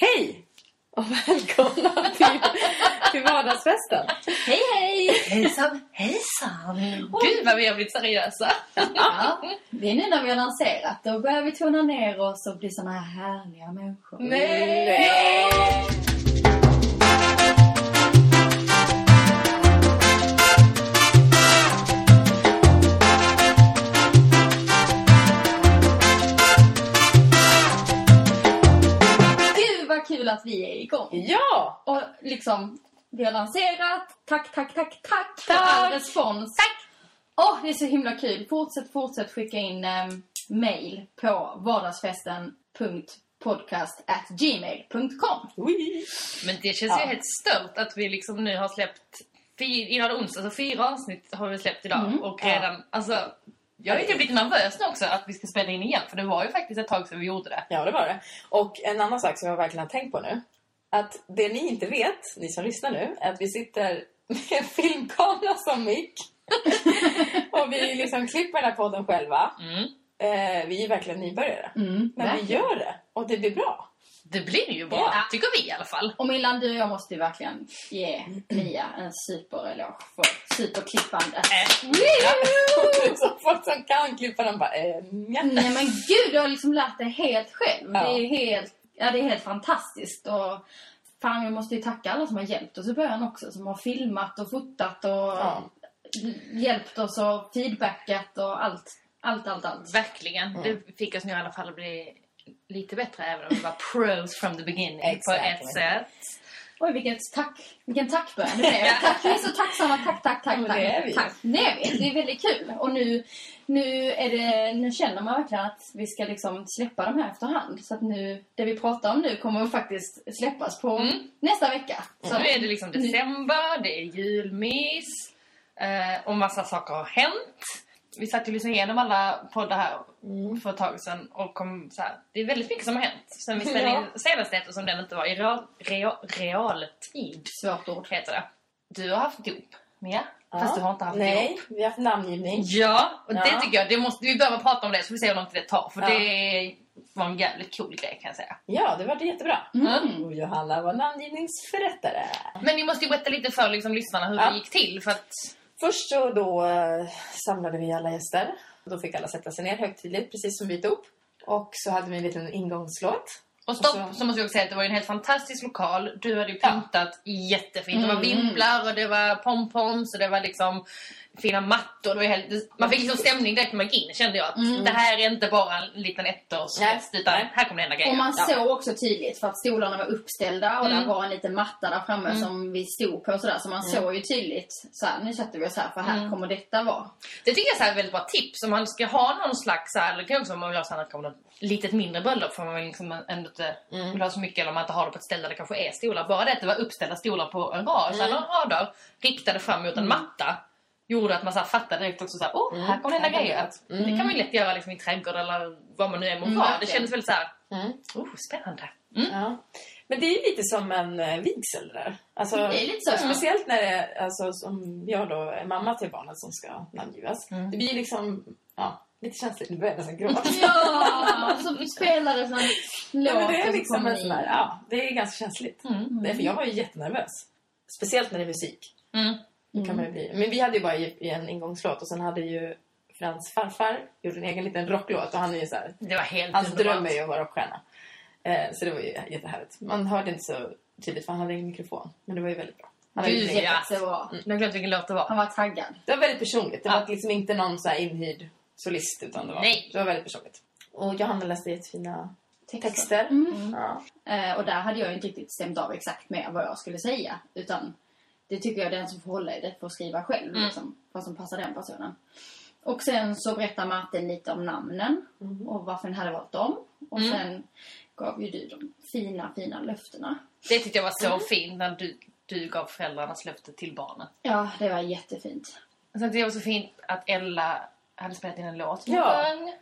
Hej! Och välkomna till, till vardagsfesten. Hej hej! Hejsan, hejsan! Gud vad vi har blivit seriösa. Ja, det är nu när vi har lanserat. Då börjar vi tona ner oss och bli såna här härliga människor. Nej! Gud att vi är igång. Ja! Och liksom, vi har lanserat. Tack, tack, tack, tack för Tack. all respons. Tack! Åh, det är så himla kul. Fortsätt, fortsätt skicka in um, mail på vardagsfesten.podcast@gmail.com. Men det känns ju helt stört att vi liksom nu har släppt det onsdag, så fyra avsnitt har vi släppt idag. Mm. Och redan, alltså, jag är typ lite nervös nu också att vi ska spela in igen. För det var ju faktiskt ett tag sedan vi gjorde det. Ja, det var det. Och en annan sak som jag verkligen har tänkt på nu. Att det ni inte vet, ni som lyssnar nu, är att vi sitter med en filmkamera som mick. och vi liksom klipper den här podden själva. Mm. Eh, vi är verkligen nybörjare. Mm, Men vi verkligen. gör det. Och det blir bra. Det blir ju bra, Ja. tycker vi i alla fall. Och Milan, du och jag måste ju verkligen ge Mia en supereloge för superklippandet. Äh, så folk som kan klippa den bara, eh, nja. Nej men gud, du har liksom lärt dig helt själv. Ja. Det, är helt, ja, det är helt fantastiskt. Och fan, vi måste ju tacka alla som har hjälpt oss i början också. Som har filmat och fotat och Ja. hjälpt oss och feedbackat och allt. Allt, allt, allt. Verkligen. Mm. Det fick oss nu i alla fall att bli lite bättre även om vi var pros from the beginning på Exactly. ett sätt. Oj, vilket tack. Vilken tackbön det blev. Tack, vi är så tacksamma. Tack, tack, tack. tack. det är vi. Tack. Det är vi. Det är väldigt kul. Och nu, nu, är det, nu känner man verkligen att vi ska liksom släppa de här efterhand. Så att nu, det vi pratar om nu kommer faktiskt släppas på Mm. nästa vecka. Så Nu är det liksom december, det är julmys eh, och massa saker har hänt. Vi satt ju liksom igenom alla poddar här Mm. för ett tag sedan och kom så här, det är väldigt mycket som har hänt sen vi spelade in senaste eftersom den inte var i real, real, realtid. Svårt ord. Heter det. Du har haft dop, Mia. Fast du har inte haft Nej, dop. vi har haft namngivning. Ja, och det Ja. tycker jag, det måste, vi behöver prata om det så vi ser hur lång tid det tar. För Ja. det var en jävligt cool grej kan jag säga. Ja, det var jättebra. Mm. Och Johanna var namngivningsförrättare. Men ni måste ju berätta lite för liksom, lyssnarna hur Ja. det gick till. För att Först så då eh, samlade vi alla gäster. Då fick alla sätta sig ner högtidligt, precis som vi tog. Och så hade vi en liten ingångslåt. Och stopp, Och så- så måste jag också säga att det var en helt fantastisk lokal. Du hade ju Ja. pyntat jättefint. Det var Mm. vimplar och det var pompoms och det var liksom fina mattor. Det var helt, man fick liksom stämning direkt när man gick in kände jag. Att Det här är inte bara en liten ettårsfest utan här kommer det hända grejer. Och man Ja. såg också tydligt för att stolarna var uppställda och Mm. där var en liten matta där framme som vi stod på och sådär. Så man såg ju tydligt så här, nu sätter vi oss här för här Mm. kommer detta vara. Det tycker jag är så här ett väldigt bra tips. Om man ska ha någon slags, så här, eller det kan ju också om man vill ha så här, kanske något litet mindre bröllop för man vill liksom ändå inte vill ha så mycket eller om man inte har det på ett ställe där det kanske är stolar. Bara det att det var uppställda stolar på en rad, här, några rader riktade fram mot en matta gjorde att man så här fattade direkt också såhär, åh, här kommer det grejer. Att Det kan man ju lätt göra liksom, i trädgård eller vad man nu än må Mm. Det kändes väldigt såhär, Mm. oh, spännande. Mm. Ja. Men det är ju lite som en eh, vigsel där. Alltså, Det är lite så, ja. Speciellt när det är, alltså, som jag då är mamma till barnet som ska namngivas. Mm. Det blir liksom, ja, lite känsligt, nu börjar jag nästan gråta. Ja, så spelades en låt. Ja, men det är så liksom en sån här, ja, det är ganska känsligt. Mm. Det är, för jag var ju jättenervös. Speciellt när det är musik. Mm. Då kan man bli. Men vi hade ju bara i, en ingångslåt och sen hade ju Frans farfar gjort en egen liten rocklåt och han är ju så här, Det var helt hans underbart. dröm är ju att vara rockstjärna. Eh, så det var ju jättehärligt. Man hörde inte så tydligt för han hade ingen mikrofon. Men det var ju väldigt bra. Han Gud, gjort en egen- ja. Så bra. Jag har glömt vilken låt det var. Han var taggad. Det var väldigt personligt. Det Ja. var liksom inte någon så här inhyrd solist utan det var, Nej. det var väldigt personligt. Och Johanna läste jättefina Texter. texter. Mm. Ja. Eh, och där hade jag ju inte riktigt stämt av exakt med vad jag skulle säga. Utan det tycker jag den som får hålla i det får skriva själv. Mm. Liksom, vad som passar den personen. Och sen så berättar Martin lite om namnen. Och varför den hade valt dem. Och Mm. sen gav ju du de fina, fina löftena. Det tyckte jag var så Mm. fint när du, du gav föräldrarnas löfte till barnen. Ja, det var jättefint. Och sen tyckte jag det var så fint att Ella hade spelat in en låt Ja. sjöng.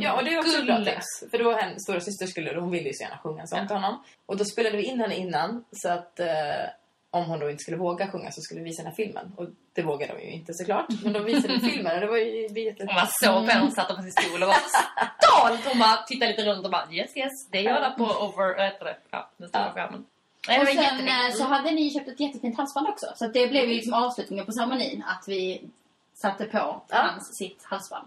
Ja, och det är också ett bra Gulle. tips. För då hennes stora syster skulle, hon ville ju så gärna sjunga en sång till honom. Och då spelade vi in henne innan så att eh, om hon då inte skulle våga sjunga så skulle vi visa henne filmen. Och det vågade de ju inte såklart. Men de visade filmen och det var ju jätte... Hon var så Mm. pepp. Hon satt på sin stol och var stolt. Hon bara tittade lite runt och bara yes yes. Det gör jag på over... Vad heter det? Ja, den stora Ja. skärmen. Och var sen jättefint. eh, så hade ni köpt ett jättefint halsband också. Så det blev ju liksom avslutningen på ceremonin. Att vi satte på Ja. hans sitt halsband.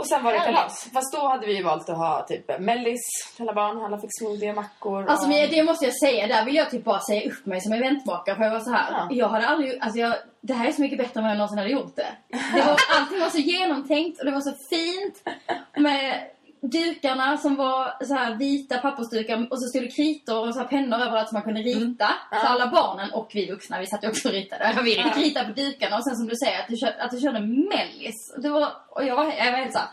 Och sen var det kalas. Fast då hade vi valt att ha typ mellis till alla barn. Alla fick smoothie och mackor. Alltså och... men det måste jag säga, där vill jag typ bara säga upp mig som eventmakare för jag var så här. Ja. Jag hade aldrig, alltså jag, det här är så mycket bättre än vad jag någonsin hade gjort det. det var, allting var så genomtänkt och det var så fint. Med dukarna som var så här vita pappersdukar och så stod det kritor och så här pennor överallt som man kunde rita. Så Ja. alla barnen och vi vuxna, vi satt ju också och ritade. Ja, vi. Fick rita på dukarna och sen som du säger att du, kör, att du körde mellis. Det var, och jag var, jag var helt såhär.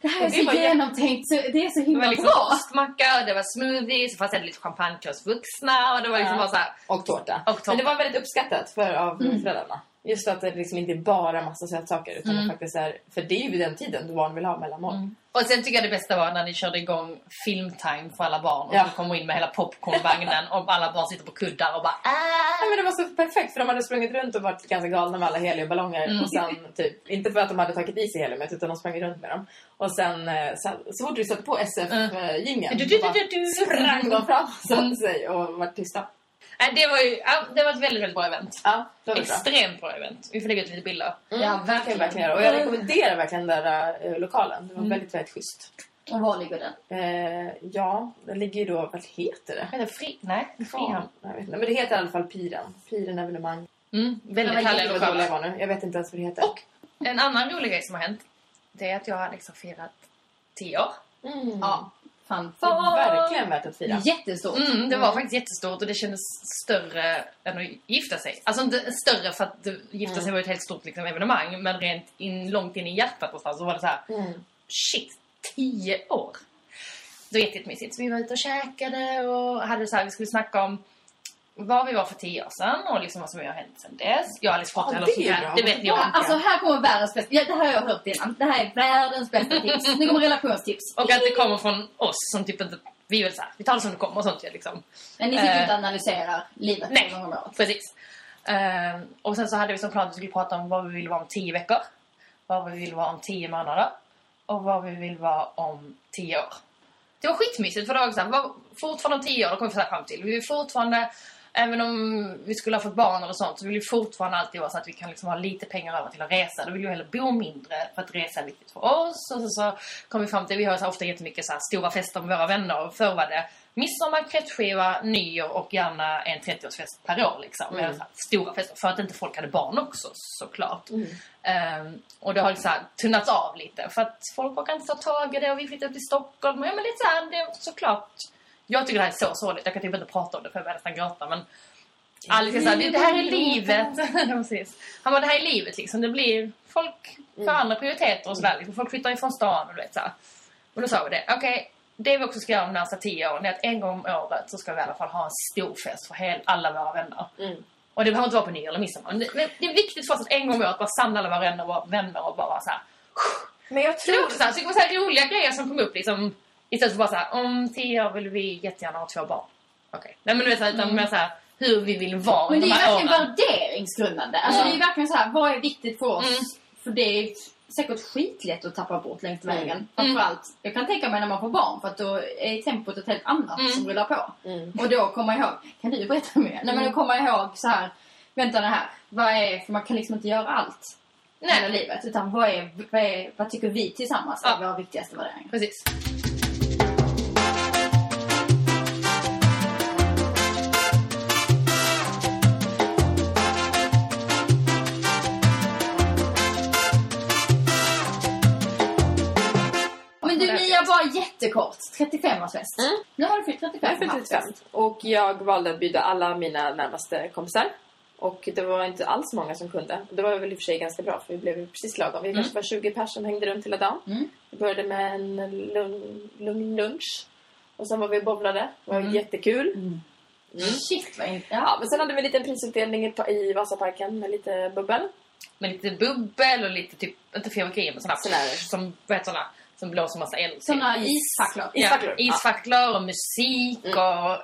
Det här är det så genomtänkt, så det är så Det himla var liksom bra. ostmacka, det var smoothies, så fanns det lite champagne till oss vuxna och det var liksom Ja. bara så här. Och tårta. Och tårta. Men det var väldigt uppskattat för, av Mm. föräldrarna. Just att det liksom inte är bara massa sötsaker utan Mm. faktiskt är... För det är ju den tiden då barn vill ha mellanmål. Mm. Och sen tycker jag det bästa var när ni körde igång filmtime för alla barn och Ja. kommer in med hela popcornvagnen och alla barn sitter på kuddar och bara Ja, äh. men det var så perfekt för de hade sprungit runt och varit ganska galna med alla heliumballonger. Mm. Och sen typ, inte för att de hade tagit i sig heliumet utan de sprang runt med dem. Och sen eh, så, så fort vi satte på SF-jingeln Du, du, bara du, du. sprang de fram och Mm. satte sig och var tysta. Det var ju ja, det var ett väldigt, väldigt bra event. Ja, det var bra. Extremt bra event. Vi får lägga ut lite bilder. Mm, Ja, det kan jag verkligen. verkligen. Och jag rekommenderar verkligen den där eh, lokalen. Det var Mm. väldigt, väldigt schysst. Och var ligger den? Eh, ja, den ligger ju då... Vad heter det? Eller fri... Nej, Frihamn. Jag vet inte. Men det heter i alla fall Piren. Piren evenemang. Mm, väldigt härliga vad dålig jag lokaler. var nu. Jag vet inte ens vad det heter. Och en annan rolig grej som har hänt. Det är att jag har liksom firat 10 år. Mm. Ja, fan. Det är verkligen värt att fira. Jättestort. Mm, det var faktiskt jättestort och det kändes större än att gifta sig. Alltså inte större för att gifta sig var ett helt stort liksom, evenemang. Men rent in, långt in i hjärtat någonstans så var det så här. Mm. Shit, 10 år! Det var jättemysigt. Så vi var ute och käkade och hade så här, vi skulle snacka om var vi var för 10 år sedan och liksom vad som har hänt sedan dess. Jag har aldrig fått Ja, det. Det vet jag Ja, inte. alltså här kommer världens bästa... Ja, det här har jag hört innan. Det här är världens bästa tips. Nu kommer relationstips. Och att det kommer från oss som typ inte... Vi är väl så här, vi tar det som det kommer och sånt ju liksom. Men ni sitter inte och analyserar livet nej. någon gång om året. Precis. Ehm, och sen så hade vi som plan att vi skulle prata om vad vi vill vara om 10 veckor. Vad vi vill vara om 10 månader. Och vad vi vill vara om 10 år. Det var skitmysigt för det var så här, vad- fortfarande om 10 år, då kommer vi fram till. Vi vill fortfarande, även om vi skulle ha fått barn eller sånt, så vill vi fortfarande alltid vara så att vi kan liksom ha lite pengar över till att resa. Då vill vi heller bo mindre för att resa är viktigt för oss. Och så, så kom vi fram till, vi har så ofta jättemycket så här stora fester med våra vänner. Och förr var det midsommar, kräftskiva, nyår och gärna en 30-årsfest per år. Liksom. Med så här stora fester. För att inte folk hade barn också såklart. Ehm, och det har liksom tunnats av lite. För att folk orkar inte ta tag i det och vi flyttade till Stockholm. Ja men lite så här, det såklart. Jag tycker det här är så sorgligt. Jag kan typ inte prata om det för jag börjar nästan gråta. Men Alice sa det, det här är livet. Precis. Han bara, det här är livet liksom. Det blir folk för andra prioriteter och sådär. Liksom. Folk flyttar ifrån stan och du vet så här. Och då sa vi det. Okej, det vi också ska göra de närmsta tio åren är att en gång om året så ska vi i alla fall ha en stor fest för hel, alla våra vänner. Mm. Och det behöver inte vara på nyår eller midsommar. Men det, är viktigt för oss att en gång om året bara samla alla våra vänner och, vänner och bara så här. Men jag Så det var tror... också så här, så det var så roliga grejer som kom upp liksom. Istället för bara så här, om tio år vill vi jättegärna ha två barn. Okej. Nej men du vet utan mer så här, hur vi vill vara Men det de är här verkligen åren. värderingsgrundande. Alltså Ja. det är verkligen så här, vad är viktigt för oss? Mm. För det är säkert skitlätt att tappa bort längs vägen. Framförallt, jag kan tänka mig när man får barn för att då är tempot ett helt annat som rullar på. Och då kommer jag ihåg, kan du berätta mer? Nej men då kommer jag ihåg så här, vänta det här, vad är, för man kan liksom inte göra allt hela livet. Utan vad, är, vad, är, vad tycker vi tillsammans är Ja. våra viktigaste värderingar? Precis. Jättekort. 35-årsfest. Mm. Nu har du fyllt 35. Jag är 35 och jag valde att bjuda alla mina närmaste kompisar. Och det var inte alls många som kunde. Det var väl i och för sig ganska bra för vi blev precis lagom. Vi kanske var 20 personer som hängde runt hela dagen. Mm. Vi började med en lugn, lugn lunch. Och sen var vi och bowlade. Det var jättekul. Mm. Shit vad inte... Ja, men sen hade vi en liten prisutdelning i, Vasaparken med lite bubbel. Med lite bubbel och lite typ, inte fyrverkerier men Såna här- som, vad heter såna, som blåser massa eld. Såna typ. isfacklor. Ja, isfacklor. isfacklor och musik och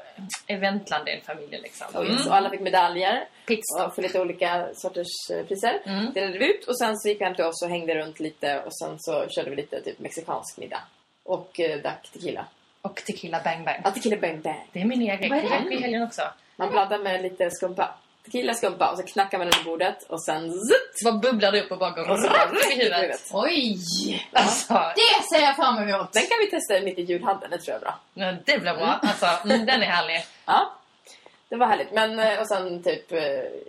eventlande en familj liksom. Mm. och alla fick medaljer. Pizza. Och för lite olika sorters eh, priser. Mm. Delade vi ut och sen så gick vi hem till oss och hängde runt lite och sen så körde vi lite typ mexikansk middag. Och eh, drack tequila. Och tequila bang bang. Ja, tequila bang bang. Det är min egen? Det drack vi i helgen också. Man blandar med lite skumpa. Tequila, skumpa och så knackar man under bordet och sen zzt! Så bara bubblar det upp och bara går Och rakt i huvudet. Oj! Alltså, Det ser jag fram emot. Den kan vi testa mitt i julhandeln, det tror jag är bra. ja, det blir bra. Alltså, mm, den är härlig. Ja, det var härligt. Men eh, och sen typ, eh,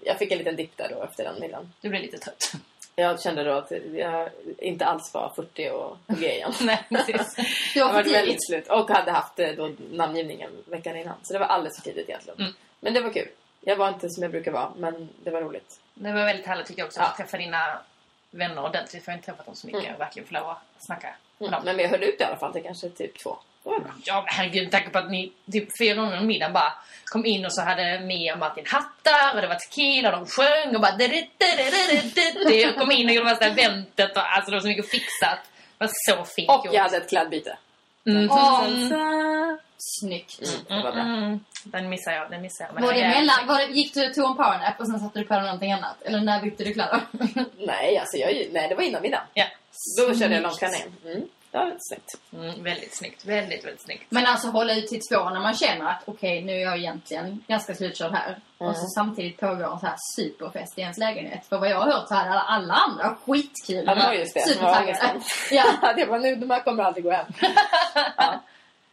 jag fick en liten dipp där då efter den middagen. Du blir lite trött. Jag kände då att jag inte alls var 40 och på G igen. Nej, precis. Jag var väldigt slut och hade haft eh, då namngivningen veckan innan. Så det var alldeles för tidigt egentligen. Mm. Men det var kul. Jag var inte som jag brukar vara, men det var roligt. Det var väldigt härligt tycker jag också Ja. att träffa dina vänner ordentligt. För jag har inte träffat dem så mycket Mm. och verkligen få lov att snacka med Mm. dem. Men vi höll ut i alla fall till kanske typ två. Bra. Ja, herregud, tanke på att ni typ fyra gånger om middagen bara kom in och så hade Mia och Martin hattar och det var tequila och de sjöng och bara... Jag kom in och gjorde värsta eventet och alltså det var så mycket fixat. Det var så fint Och jag hade ett klädbyte. Mm. Mm. Snyggt. Mm, var bra. Mm. Den missar jag, den missar jag. Men Var det mellan, var det, gick du tog en powernap och sen satte du på dig någonting annat? Eller när bytte du kläder? Nej, alltså jag, nej, det var innan middagen. Ja. Då körde jag långklänningen. Mm. Lite snyggt. Mm, väldigt snyggt, väldigt, väldigt snyggt. Men alltså hålla ut till två när man känner att okej, nu är jag egentligen ganska slutkörd här. Mm. Och så samtidigt pågår en så här superfest i ens lägenhet. För vad jag har hört så hade alla, alla andra skitkul. Ja, det var just det Supertaggade. Ja, det var nu, de här kommer aldrig gå hem. ja.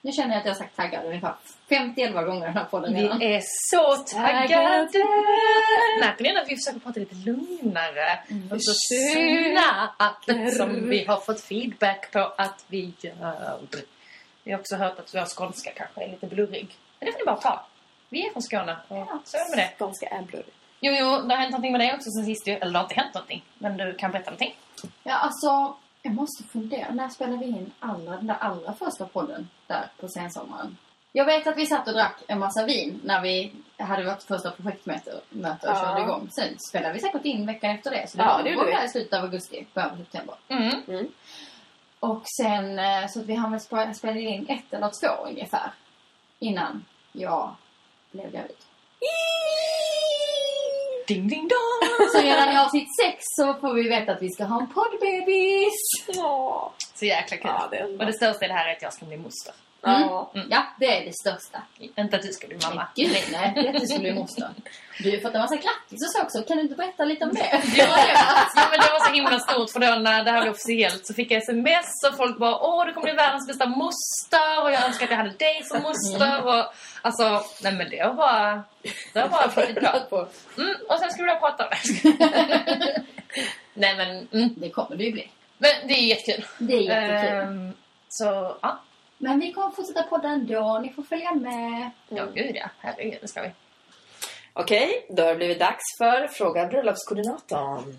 Nu känner jag att jag har sagt taggad ungefär 51 gånger den här podden redan. Vi är så taggade! Märker ni att vi försöker prata lite lugnare? Och så snabbt som vi har fått feedback på att vi gör. Vi har också hört att vår skånska kanske är lite blurrig. Men det får ni bara ta. Vi är från Skåne och så är det med det. Skånska är blurrig. Jo, jo, det har hänt någonting med dig också sen sist. Eller det har inte hänt någonting. Men du kan berätta någonting. Ja, alltså, jag måste fundera. När spelade vi in allra, den där allra första podden där på sensommaren? Jag vet att vi satt och drack en massa vin när vi hade vårt första projektmöte möte och Ja. körde igång. Sen spelade vi säkert in veckan efter det. Så det Ja, var det där i slutet av augusti, början av september. Mm. Och sen, eh, så att vi hann väl sp- spela in ett eller två ungefär. Innan jag blev gravid. Ding, ding, dong! Så redan i avsnitt sex så får vi veta att vi ska ha en poddbebis. Åh. Så jäkla kul. Ja, det och det största i det här är att jag ska bli moster. Ja. Mm. Ja, det är det största. Inte att du ska bli mamma. Gud, nej, nej. Det är att du skulle bli moster. Du har fått en massa så också. Kan du inte berätta lite om det? Ja, ja, men det var så himla stort för då när det här blev officiellt så fick jag sms och folk bara Åh, du kommer bli världens bästa moster och jag önskar att jag hade dig som moster och alltså, nej men det var bara, det var bara flutit bra. Mm, och sen skulle jag prata om det. nej men, mm, Det kommer det ju bli. men det är jättekul. Det är jättekul. Ehm, så, ja. Men vi kommer fortsätta podda ändå. Ni får följa med. Ja, gud ja. Herregud, det ska vi. Okej, då har det blivit dags för Fråga bröllopskoordinatorn.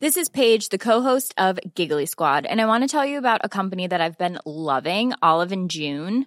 This is Paige, the co-host of Giggly Squad, and I want to tell you about a company that I've been loving, Olive and June.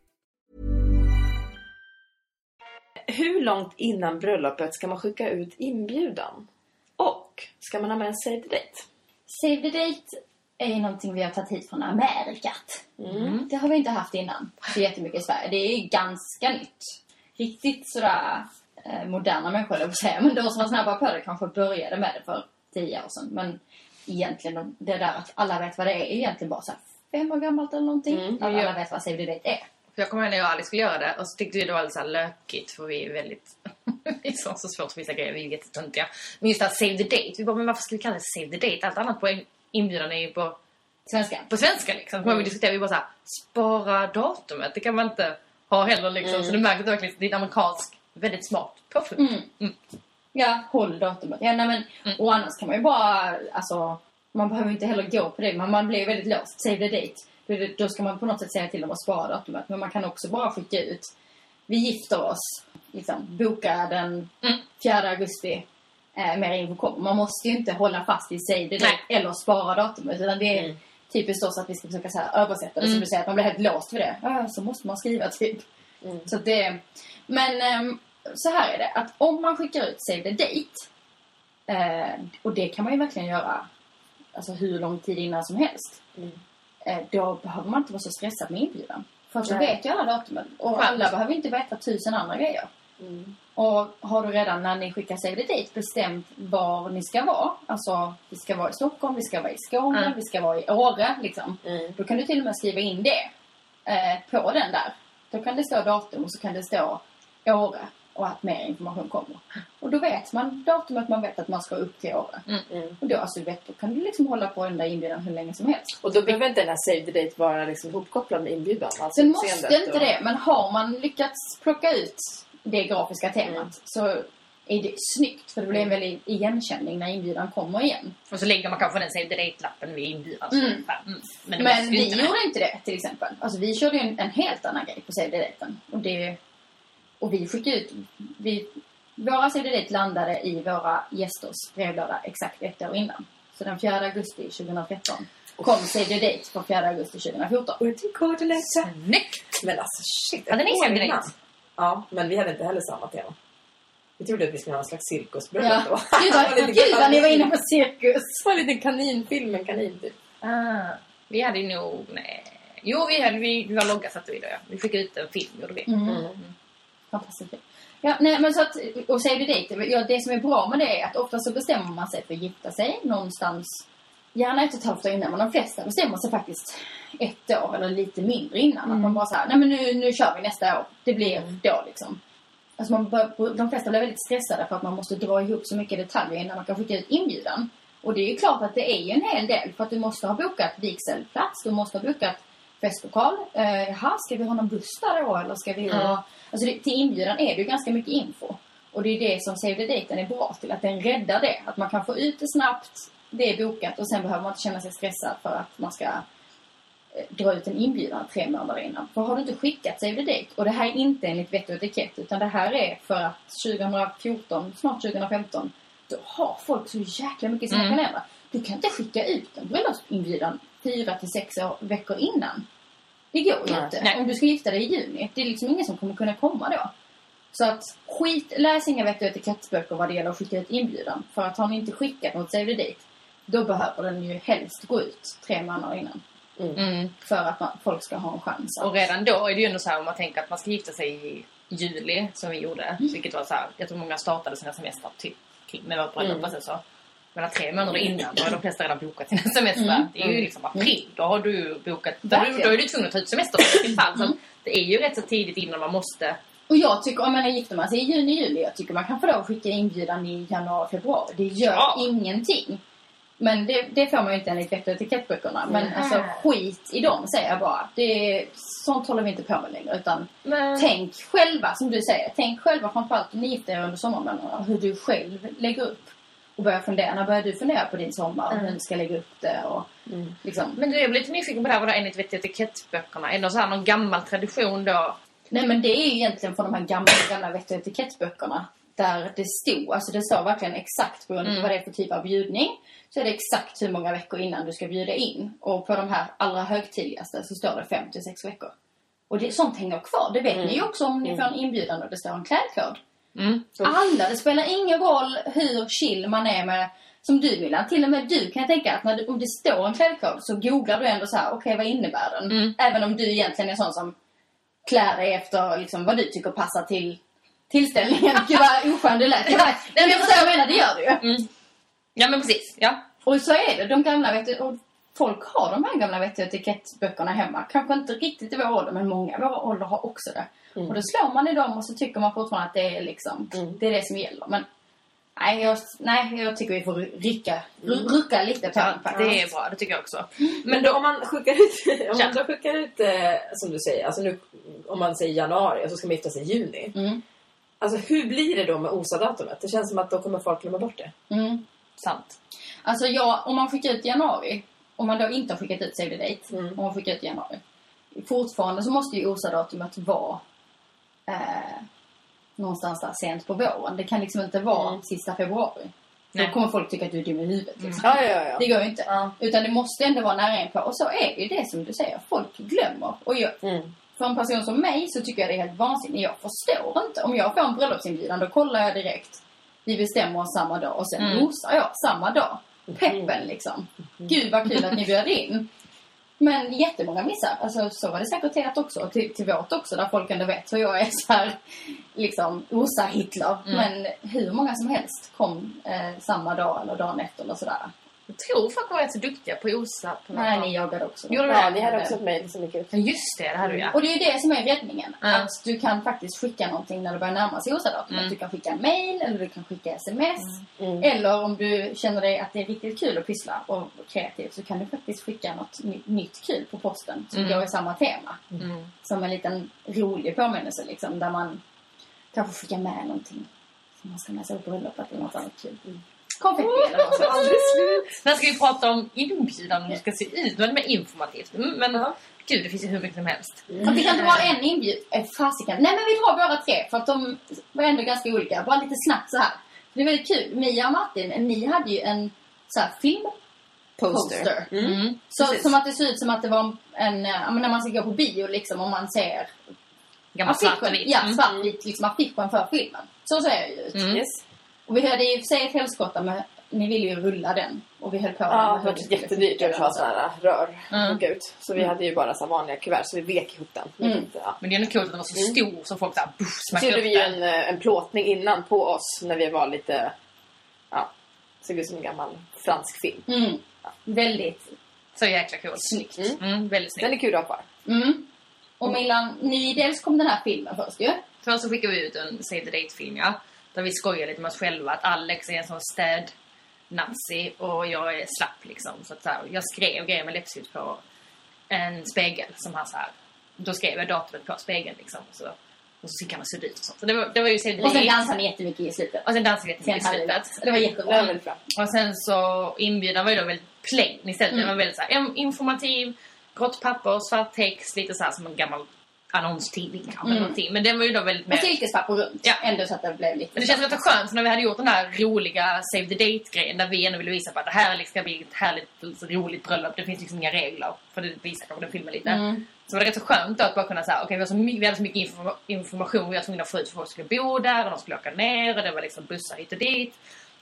Hur långt innan bröllopet ska man skicka ut inbjudan? Och ska man ha med en save the date? Save the date är ju någonting vi har tagit hit från Amerikat. Mm. Det har vi inte haft innan så jättemycket i Sverige. Det är ganska nytt. Riktigt sådär eh, moderna människor, eller säga. Men de som var snabba på det kanske började med det för tio år sedan. Men egentligen, det där att alla vet vad det är, är egentligen bara så fem år gammalt eller någonting. Mm, att alla vet vad Save the Date är. För jag kommer ihåg när jag Alice skulle göra det och så tyckte vi det var lite så här lökigt för vi är väldigt... vi är så, så svårt för vissa grejer, vi är jättetöntiga. Men just det här Save the Date, vi bara men varför ska vi kalla det Save the Date? Allt annat på inbjudan är ju på, Svenska. på svenska liksom. Mm. vi diskuterade, vi bara så här, spara datumet, det kan man inte ha heller liksom. Mm. Så du märker verkligen det är en amerikansk, väldigt smart påfund. Mm. Mm. Ja, håll datumet. Ja, nej, men, Mm. Och annars kan man ju bara, alltså, man behöver inte heller gå på det. Men man blir väldigt låst. Save the date. Det- då ska man på något sätt säga till dem att spara datumet. Men man kan också bara skicka ut, vi gifter oss, liksom, boka den Mm. 4 augusti. Eh, mer info kommer. Man måste ju inte hålla fast i save the date eller spara datumet. Utan det är Mm. typiskt oss att vi ska försöka så här, översätta det. Som du säger, att man blir helt låst för det. Ja, så måste man skriva typ. Mm. Så det, men ehm, så här är det, att om man skickar ut Save the Date, eh, och det kan man ju verkligen göra alltså hur lång tid innan som helst, Mm. Eh, då behöver man inte vara så stressad med inbjudan. För att då vet ju alla datumen. Och Skönt. alla behöver inte veta tusen andra grejer. Mm. Och har du redan när ni skickar the Date bestämt var ni ska vara, alltså vi ska vara i Stockholm, vi ska vara i Skåne, Mm. vi ska vara i Åre liksom. Mm. Då kan du till och med skriva in det eh, på den där. Då kan det stå datum och så kan det stå Åre och att mer information kommer. Och då vet man datumet, man vet att man ska upp till Åre. Mm. Och då, alltså, du vet, då kan du liksom hålla på den där inbjudan hur länge som helst. Och då behöver inte den här save the date vara liksom ihopkopplad med inbjudan? Alltså Sen måste inte och- det, men har man lyckats plocka ut det grafiska temat Mm. så är det snyggt. För det blir en väldigt igenkänning när inbjudan kommer igen. Och så lägger man kanske den Save the Date-lappen vid inbjudan. Mm. Mm. Mm. Men, Men vi inte gjorde inte det till exempel. Alltså vi körde ju en, en helt annan grej på Save the Daten. Och, det, och vi skickade ut... Vi, våra Date landade i våra gästers brevlåda exakt ett år innan. Så den 4 augusti 2013 kom Save the Date på 4 augusti 2014. Waiting card to lecture. Snyggt! Men alltså shit. Hade ni år save the innan. date? Ja, men vi hade inte heller samma tema. Vi trodde att vi skulle ha en slags cirkusbröllop Ja. då. Gud vad, Lite gud vad ni var inne på cirkus. Det var en liten kaninfilm, en kanin typ. Ah, vi hade nog... Nej. Jo, vi, hade, vi, vi var logga satte vi det. Ja. Vi fick ut en film, gjorde vi. Mm. Fantastiskt. Ja, nej, men så att, och Save the Date, ja, det som är bra med det är att ofta så bestämmer man sig för att gifta sig någonstans, gärna ett och ett halvt år innan, men de flesta bestämmer sig faktiskt ett år eller lite mindre innan. Att man bara såhär, nej men nu, nu kör vi nästa år. Det blir då liksom. Alltså man bör, de flesta blir väldigt stressade för att man måste dra ihop så mycket detaljer innan man kan skicka ut inbjudan. Och det är ju klart att det är ju en hel del för att du måste ha bokat vigselplats, du måste ha bokat festlokal. Eh, jaha, ska vi ha någon buss där då eller ska vi ha... Alltså det, till inbjudan är det ju ganska mycket info. Och det är det som Save the Daten är bra till, att den räddar det. Att man kan få ut det snabbt, det är bokat och sen behöver man inte känna sig stressad för att man ska eh, dra ut en inbjudan tre månader innan. För har du inte skickat save the date, och det här är inte enligt vett och etikett, utan det här är för att 2014, snart 2015, då har folk så jäkla mycket i sina Mm. kalendrar. Du kan inte skicka ut en bröllopsinbjudan fyra till sex år, veckor innan. Det går ju inte. Nej. Om du ska gifta dig i juni. Det är liksom ingen som kommer kunna komma då. Så att skit, läs inga vett och etikettsböcker vad det gäller att skicka ut inbjudan. För att har ni inte skickat något save the date, då behöver den ju helst gå ut tre månader innan. Mm. För att man, folk ska ha en chans. att- Och redan då är det ju ändå så här om man tänker att man ska gifta sig i juli som vi gjorde. Mm. Vilket var så här, jag tror många startade sina semestrar typ kring- med vårt bröllop Mm. och sen så. Men tre månader innan då har de flesta redan bokat sina semestrar. Mm. Det är ju liksom april. Då har du bokat. Då, då är du tvungen att ta ut semester i fall. Så Mm. att det är ju rätt så tidigt innan man måste. Och jag tycker, om man är gifter man sig i juni, juli, jag tycker man kan få att skicka inbjudan i januari, februari. Det gör Ja. ingenting. Men det, det får man ju inte enligt vett och etikettböckerna. Men Mm. alltså skit i dem säger jag bara. Det sånt håller vi inte på med längre. Utan Men... tänk själva, som du säger. Tänk själva framförallt om ni gifter er under sommarmånaderna. Hur du själv lägger upp. Och börjar fundera. När börjar du fundera på din sommar? Mm. Hur du ska lägga upp det och liksom. Men du, jag blir lite nyfiken på det här, vadå enligt vett och etikettböckerna? Är det någon, så här, någon gammal tradition då? Nej men det är ju egentligen från de här gamla, gamla vett och etikettböckerna. Där det stod, alltså det står verkligen exakt beroende på Mm. vad det är för typ av bjudning. Så är det exakt hur många veckor innan du ska bjuda in. Och på de här allra högtidligaste så står det 5 till 6 veckor. Och det, sånt hänger kvar. Det vet ni ju också om ni får en inbjudan och det står en klädkod. Mm. Alla, det spelar ingen roll hur chill man är med som du Willan. Till och med du kan jag tänka att när du, om det står en klädkod så googlar du ändå så här, okej vad innebär den? Mm. Även om du egentligen är sån som klär dig efter liksom, vad du tycker passar till tillställningen. Gud vad oskön det lät. Ja. Men jag förstår vad jag menar, det gör du ju. Mm. Ja men precis, ja. Och så är det. De gamla, vet du, och folk har de här gamla vett och etikettböckerna hemma. Kanske inte riktigt i vår ålder, men många i vår ålder har också det. Och då slår man i dem och så tycker man fortfarande att det är liksom, det är det som gäller. Men nej, jag, nej, jag tycker vi får rycka, ru- rucka lite på den faktiskt. det är bra, det tycker jag också. Men då, om man skickar ut, om man då skickar ut eh, som du säger, alltså nu, om man säger januari och så ska man gifta sig i juni. Mm. Alltså hur blir det då med OSA-datumet? Det känns som att då kommer folk glömma bort det. Mm. Sant. Alltså ja, om man skickar ut januari, om man då inte har skickat ut save the date, Mm. om man skickar ut i januari. Fortfarande så måste ju OSA-datumet vara eh, någonstans där sent på våren. Det kan liksom inte vara Mm. sista februari. Nej. Då kommer folk tycka att du är dum i huvudet. Liksom. Ja, ja, ja. Det går ju inte. Ja. Utan det måste ändå vara nära inpå. Och så är det ju det som du säger. Folk glömmer. Och jag, Mm. för en person som mig så tycker jag det är helt vansinnigt. Jag förstår inte. Om jag får en bröllopsinbjudan då kollar jag direkt. Vi bestämmer oss samma dag och sen Mm. nosar jag samma dag. Peppen liksom. Gud vad kul att ni bjöd in. Men jättemånga missar. Alltså så var det säkert till också. Till, till vårt också. Där folk ändå vet hur jag är så här. Liksom OSA-Hitler. Mm. Men hur många som helst kom eh, samma dag eller dagen efter eller sådär. Jag tror folk var rätt så duktiga på OSA. På något Nej, ni jagade också. Gjorde du Ja, ni hade också ett mejl som gick ut. Ja, just det, det hade du ja. Och det är ju det som är räddningen. Ja. Att du kan faktiskt skicka någonting när det börjar närma sig OSA-datumet. Mm. Du kan skicka mail eller du kan skicka sms. Mm. Eller om du känner dig att det är riktigt kul att pyssla och kreativt så kan du faktiskt skicka något ny- nytt kul på posten som Mm. går i samma tema. Mm. Som en liten rolig påminnelse liksom. Där man kanske skickar med någonting som man ska med sig på bröllopet eller något annat kul. Konfetti eller något sånt. Sen ska vi prata om inbjudan, hur det ska se ut. Det var mer informativt. Mm, Men Ja. gud, det finns ju hur mycket som helst. Fast vi kan inte vara en inbjud... Eh, fasiken. Nej men vi drar båda tre för att de var ändå ganska olika. Bara lite snabbt så här. Det är väldigt kul. Mia och Martin, ni hade ju en så här film poster. Mm. Så, Precis. som att det ser ut som att det var en, eh, när man ska gå på bio liksom om man ser Gammal svart och affischen, vit. ja Mm. svartvit liksom affischen för filmen. Så ser det ju ut. Mm. Yes. Och vi hade i och för sig ett helskotta med, ni ville ju rulla den. Och vi höll på Ja, det var vi jättedyrt att den ha så. sådana här rör Mm. och ut. Så vi hade ju bara så vanliga kuvert så vi vek ihop den. Men Mm. inte, ja. Men det är ändå coolt att den var så stor så folk såhär Så smackade gjorde upp vi ju den. en, eh, en plåtning innan på oss när vi var lite... Ja, såg ut som en gammal fransk film. Mm. Väldigt Så jäkla coolt. snyggt. Mm. Mm, väldigt Den snyggt. är kul att ha kvar. Mm. Och Milan, ni dels kom den här filmen först ju. Först så skickade vi ut en Save the Date-film, ja. Där vi skojar lite med oss själva. Att Alex är en sån städ nazi och jag är slapp liksom. Så att så här, jag skrev grejer med läppstift på en spegel som han så här. Då skrev jag datumet på spegeln liksom. Och så, och så fick han se ut och sånt. Så det var, det var ju the Och sen dansade ni jättemycket i slutet. Och sen dansade vi Sen jättemycket i hade slutet. det var Det var jättebra. bra. Och sen så inbjudan var ju då väldigt plain istället. Mm. Den var väldigt så här, informativ. grått papper, svart text, lite så här som en gammal annonstidning kanske. Mm. Någonting. Men den var ju då väldigt. Med silkespapper runt. Ja. Ändå så att det blev lite... Men det känns lite skönt för när vi hade gjort den här roliga Save the Date-grejen där vi ändå ville visa på att det här liksom ska bli ett härligt, så roligt bröllop. Det finns liksom inga regler. För det visar kanske den filmen lite. Mm. Så var det rätt så skönt då att bara kunna säga okej vi, har så my- vi hade så mycket informa- information vi var tvungna att få ut för folk skulle bo där och de skulle åka ner och det var liksom bussar hit och dit.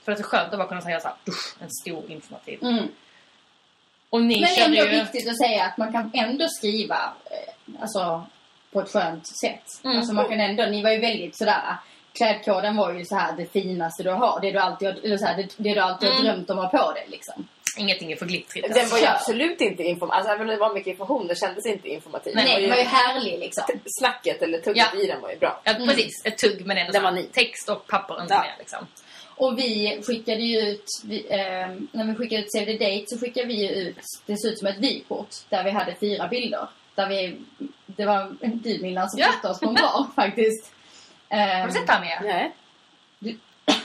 Så det är så skönt att bara kunna säga så här, "Usch, en stor informativ. Mm. Och ni Men ändå ju... viktigt att säga att man kan ändå skriva eh, alltså, på ett skönt sätt. Mm. Alltså man kan ändå, ni var ju väldigt sådär, klädkoden var ju så här det finaste du har. Det du alltid har, eller så här, det, det du alltid har Mm. drömt om att ha på dig liksom. Ingenting är för glittrigt. Den var ju Kör. absolut inte informativ. Alltså även om det var mycket information, det kändes inte informativ. Nej, det det var ju härlig liksom. Snacket eller tugget Ja. i den var ju bra. Ja, precis. Ett tugg men ändå Den var ny. text och papper, inte Ja. mer liksom. Och vi skickade ju ut, vi, ehm, när vi skickade ut Save the Date så skickade vi ju ut, det ser ut som ett vykort där vi hade fyra bilder. Där vi, det var du Millan som Ja. fotade oss på en bar faktiskt. Har du sett med? Nej.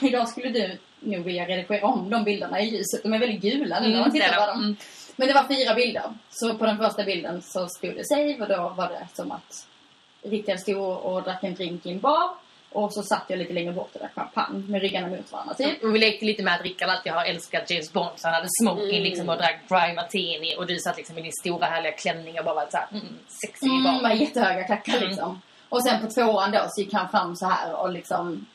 idag skulle du nog vilja redigera om de bilderna i ljuset. De är väldigt gula nu när Mm, man det tittar på de. dem. Mm. Men det var fyra bilder. Så på den första bilden så stod det save och då var det som att Rickard stod och drack en drink i en bar. Och så satt jag lite längre bort och drack champagne med ryggarna mot varandra typ. Och vi lekte lite med att Rickard alltid har älskat James Bond så han hade smoking Mm. liksom och drack dry martini och du satt liksom i din stora härliga klänning och bara var såhär mm, sexy i Mm, baren. med jättehöga klackar Mm. liksom. Och sen på tvåan då så gick han fram så här och liksom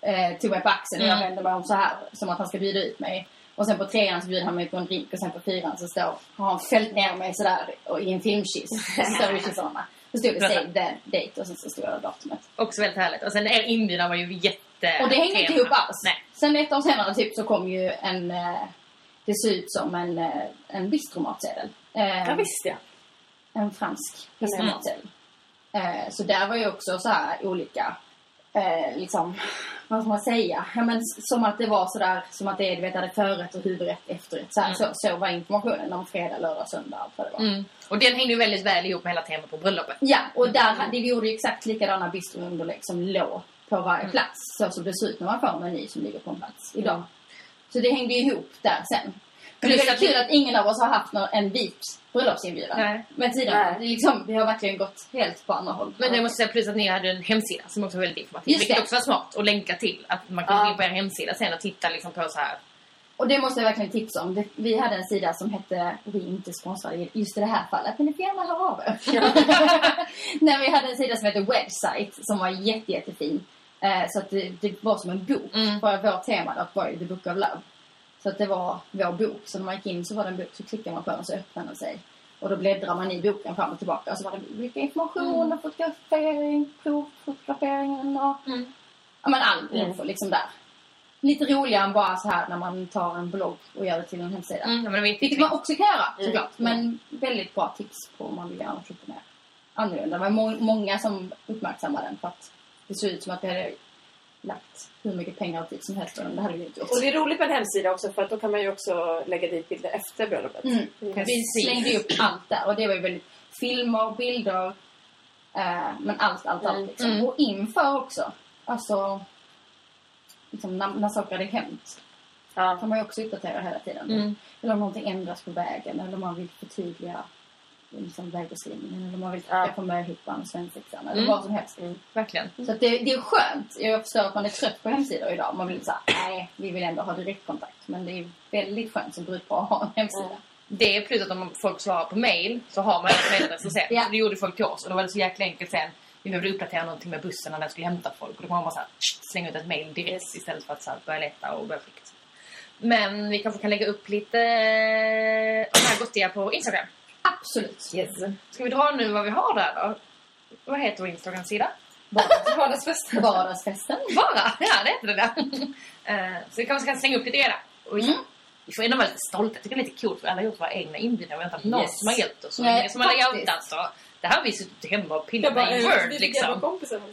eh, tog mig på axeln och jag Mm. vände mig om så här som att han ska bjuda ut mig. Och sen på trean så bjuder han mig på en drink och sen på fyran så står, har han fällt ner mig sådär och i en filmkyss. Så står vi varandra. Så stod det save the date och sen så stod det datumet. Också väldigt härligt. Och sen inbjudan var ju jätte... Och det hängde inte ihop alls. Nej. Sen ett år senare typ så kom ju en, eh, det såg ut som en, eh, en bistromatsedel. Eh, Ja, visst ja. en fransk bistromatsedel. Eh, så där var ju också så här olika, eh, liksom, vad ska man säga? Ja, men som att det var sådär, som att det är, du vet, hade förrätt och huvudrätt, efterrätt. Så, här, så, så var informationen om fredag, lördag, söndag, det var. Mm. Och den hängde ju väldigt väl ihop med hela temat på bröllopet. Ja, och där hade, vi gjorde ju exakt likadana bistrounderlägg som låg på varje plats. Så som det ser ut när man får en meny som ligger på en plats idag. Så det hängde ju ihop där sen. Plus att- kul att ingen av oss har haft någon, en vit bröllopsinbjudan. Nej. Men tidigare, liksom, vi har verkligen gått helt på andra håll. Men det måste jag säga plus att ni hade en hemsida som också var väldigt informativ. Just Vilket det. också var smart att länka till. Att man Ja. gå in på er hemsida sen och titta liksom på så här. Och det måste jag verkligen tipsa om. Vi hade en sida som hette, vi är inte sponsrade just i det här fallet, men ni får gärna höra av er. Nej, vi hade en sida som hette Website som var jätte, jättefin. Eh, så att det, det var som en bok. Mm. För vårt tema då var ju The Book of Love. Så att det var vår bok. Så när man gick in så var det en bok, så klickade man på den så öppnade den sig. Och då bläddrar man i boken fram och tillbaka. Och så var det mycket information och fotografering, provfotograferingen och Mm. ja, men all info liksom där. Lite roligare än bara så här när man tar en blogg och gör det till en hemsida. Mm, men det Vilket man också kan göra Mm. såklart. Men väldigt bra tips på om man vill göra något lite mer annorlunda. Det var må- många som uppmärksammade den för att det såg ut som att det hade lagt hur mycket pengar och tid som helst på den. Det hade vi inte gjort. Och det är roligt med en hemsida också för att då kan man ju också lägga dit bilder efter bröllopet. Mm. Vi Precis. slängde ju upp allt där och det var ju väldigt filmer, bilder, eh, men allt, allt, allt Mm. liksom. Mm. Och inför också. Alltså, liksom när, när saker hade hänt Ja. kan man ju också uppdatera hela tiden. Mm. Eller om någonting ändras på vägen eller om man vill förtydliga liksom, vägbeskrivningen eller om man vill trycka Ja. på möhippan och svensexan eller Mm. vad som helst. Verkligen. Så det, det är skönt. Jag förstår att man är trött på hemsidor idag. Man vill säga, nej, vi vill ändå ha direktkontakt. Men det är väldigt skönt som brukar att ha en hemsida. Mm. Det är plus att om folk svarar på mail så har man en mailadressen sen. Ja. Så det gjorde folk till oss och då var det så jäkla enkelt sen. Vi behövde uppdatera någonting med bussen när den skulle hämta folk. Och då kan man bara så här, slänga ut ett mail direkt istället för att så här, börja leta och börja skicka. Men vi kanske kan lägga upp lite eh, de här gottiga på Instagram. Absolut. Yes. Ska vi dra nu vad vi har där då? Vad heter vår Instagram-sida? Vardagsfesten. Vardagsfesten. Bara? Ja, det heter det där. Eh, så vi kanske kan slänga upp lite grejer där. Och vi, Mm. vi får ändå vara lite stolta. Jag tycker det är lite coolt för alla har gjort våra egna inbjudningar. Vi har inte haft någon Yes. som har hjälpt oss. Nej, som har faktiskt. outat så. Det här har vi suttit hemma och pillat med i Word vi liksom.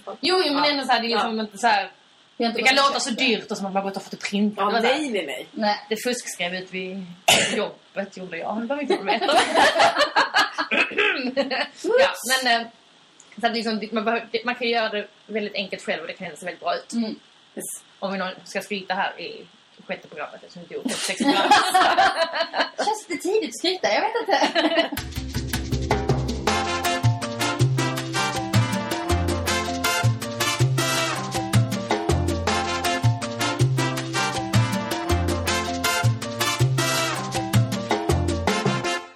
fall. Jo, jo, men ändå så här, det är liksom inte så här. Inte Det kan låta så dyrt och som att man gått och fått det printat. Ja, Det nej, nej, nej. Nej. Det fuskskrev ut vid jobbet gjorde jag. Det behöver inte du veta. ja, men eh, så att liksom, man, behöver, man kan göra det väldigt enkelt själv och det kan se väldigt bra ut. Mm. Om vi någon ska skryta här i sjätte programmet eftersom vi inte gjort det på sex program. Känns det tidigt att skryta? Jag vet inte.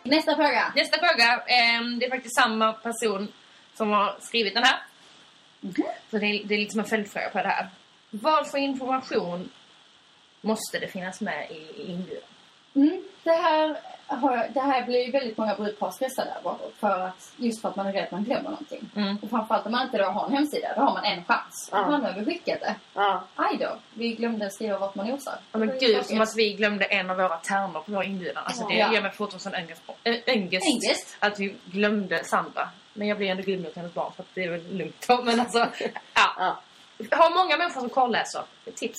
Nästa fråga. Nästa fråga. ehm, det är faktiskt samma person som har skrivit den här. Så det är, det är liksom en följdfråga på det här. Vad för information måste det finnas med i, i inbjudan? Mm, det, här har, det här blir ju väldigt många brudpar stressade över. För att, just för att man är rädd att man glömmer någonting. Mm. Och framförallt om man inte då har en hemsida, då har man en chans. Ja. Skickat det. Ja. Aj då, vi glömde skriva vart man osar. Ja, men gud, som att vi glömde en av våra termer på vår inbjudan. Alltså, det Ja. gör mig fortfarande sån ångest, äh, ångest Ångest? att vi glömde Sandra. Men jag blir ändå gudmor till hennes barn för att det är väl lugnt då. Men alltså, ja. Ja. Har många människor som kolläser. Tips.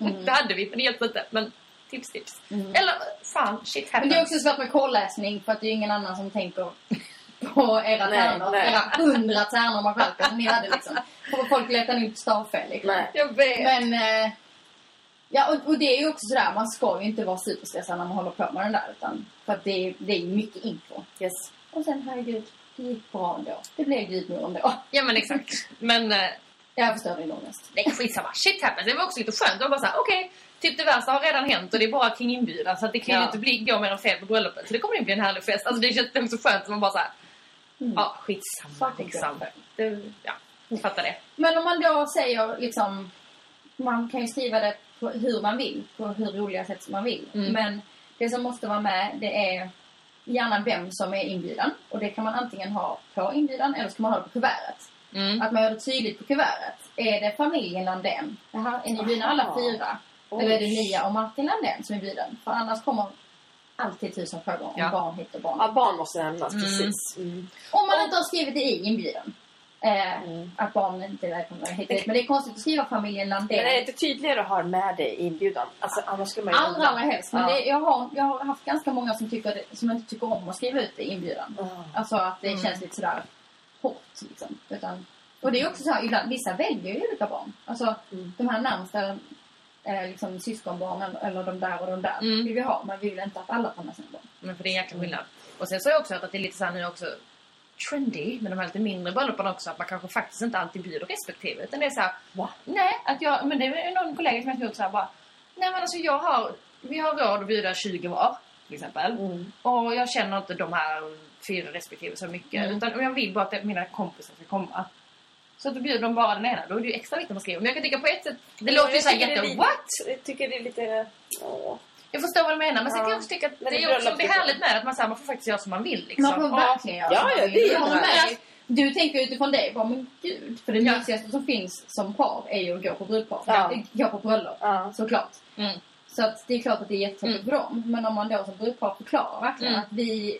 Mm. det hade vi, men det hjälper inte. Men tips, tips. Eller fan, shit Men happens. det är också svårt med kolläsning för att det är ingen annan som tänker på era Nej, tärnor. nej. Era hundra tärnor man skärper som ni hade liksom. För folk letar upp stavfel liksom. Nej. Jag vet. Men... Eh, ja, och, och det är ju också sådär, man ska ju inte vara superstressad när man håller på med den där. Utan, för att det är, det är ju mycket info. Yes. Och sen, herregud, det gick bra ändå. Det blev gudmor ändå. Ja men exakt. Men eh, Jag förstår din ångest. nej skitsamma. Shit happens. Det var också lite skönt. Det var bara såhär, okej. Typ det värsta har redan hänt och det är bara kring inbjudan. Så att det kan ju Ja. inte bli, gå mer än fel på bröllopet. Så det kommer ju bli en härlig fest. Alltså det känns också skönt att man bara såhär, ja skitsamma Saker liksom. Det, ja, ni fattar det. Men om man då säger liksom... Man kan ju skriva det på hur man vill. På hur roliga sätt som man vill. Mm. Men det som måste vara med det är gärna vem som är inbjudan. Och det kan man antingen ha på inbjudan eller så kan man ha det på kuvertet. Mm. Att man gör det tydligt på kuvertet. Är det familjen Landén? Det här, är ni bjudna alla fyra? Oj. Eller är det Mia och Martin Landén som är bjuden? För annars kommer alltid tusen frågor om Ja. barn hit och barn Ja, barn måste nämnas, Mm. precis. Mm. om man inte har skrivit det i inbjudan. Eh, Mm. Att barn inte är välkomna hit och dit. Men det är konstigt att skriva familjen Landén. Men är det inte tydligare att ha med det i inbjudan? Alltså, annars skulle man ju... Allra, allra helst. Men Ja. det, jag, har, jag har haft ganska många som, tycker det, som inte tycker om att skriva ut det i inbjudan. Ja. Alltså att det Mm. känns lite sådär hårt liksom. Utan, och det är också så här, ibland, vissa väljer ju olika barn. Alltså Mm. de här närmsta eh, liksom, syskonbarnen eller de där och de där Mm. vill vi ha. Men vi vill inte att alla tar med sina barn. Men för det är en jäkla skillnad. Och sen så har jag också hört att det är lite så nu också trendy med de här lite mindre bröllopen också. Att man kanske faktiskt inte alltid bjuder respektive. Utan det är så här, Va? nej, att jag, men det är någon kollega som jag gjort så här bara, nej men alltså jag har, vi har råd att bjuda 20 var till exempel. Mm. Och jag känner inte de här fyra respektive så mycket. Mm. Utan jag vill bara att mina kompisar ska komma. Så att då bjuder de bara den ena. Då är det ju extra viktigt att man skriver. Men jag kan tycka på ett sätt, det låter ju såhär jätte... lite- What? Jag tycker det är lite... Åh. Jag förstår vad du menar. Men sen kan jag också tycka att det det är också det är härligt med att man, så här, man får faktiskt göra som man vill. Liksom. Man får verkligen göra Ja, som man vill. det. med. Du tänker utifrån det. Bara, men gud. För det Ja. mysigaste som finns som par är ju att gå på brudpar. Ja. Gå på bröllop. Ja. Såklart. Mm. Så att det är klart att det är jättetråkigt Mm. för dem. Men om man då som brudpar förklarar verkligen Mm. att vi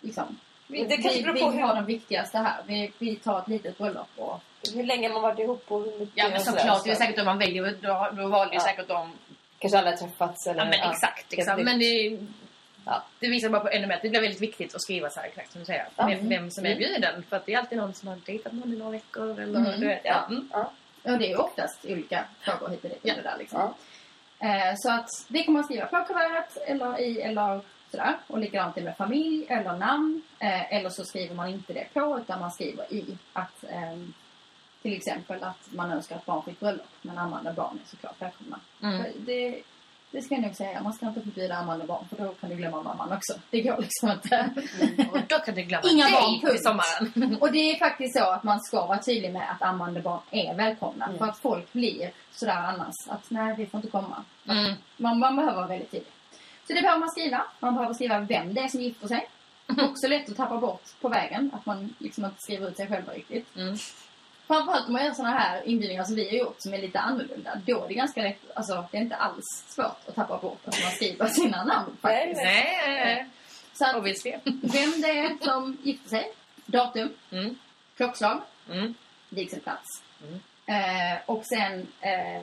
liksom... Vi, det kanske vi, beror vi på hur- har den viktigaste här. Vi, vi tar ett litet bröllop och... Hur länge man varit ihop och hur mycket... Ja men såklart, det är säkert om man väljer, då, då valde ju Ja. säkert de... Kanske alla träffats eller... Ja men exakt, liksom. helt Men det, Ja. det visar bara på ännu mer att det blir väldigt viktigt att skriva så här exakt som du säger. Ja. Vem, vem som är Mm. bjuden. För att det är alltid någon som har dejtat någon i några veckor eller Mm. du vet. Ja. Ja. Mm. Ja. Och det är ju oftast olika frågor hit och dit. Ja. Där, liksom. Ja. Eh, så att det kan man skriva på kuvertet eller i eller sådär. Och likadant är med familj eller namn. Eh, eller så skriver man inte det på utan man skriver i att ehm, till exempel att man önskar ett barnfritt bröllop. Men ammande barn är såklart välkomna. Mm. Det, det ska jag nog säga. Man ska inte förbjuda ammande barn för då kan du glömma mamman också. Det går liksom inte. Och då kan du glömma Inga barn, punkt. sommaren. Och det är faktiskt så att man ska vara tydlig med att ammande barn är välkomna. Mm. För att folk blir sådär annars. Att nej, vi får inte komma. Mm. Man, man behöver vara väldigt tydlig. Så det behöver man skriva. Man behöver skriva vem det är som gifter sig. Också lätt att tappa bort på vägen. Att man liksom inte skriver ut sig själv riktigt. Mm. Framförallt om man gör såna här inbjudningar som vi har gjort som är lite annorlunda. Då är det ganska lätt, alltså det är inte alls svårt att tappa bort att man skriver sina namn faktiskt. Nej, nej, nej. Så att vem det är som gifter sig, datum, Mm. klockslag, Mm. vigselplats. Mm. Eh, och sen eh,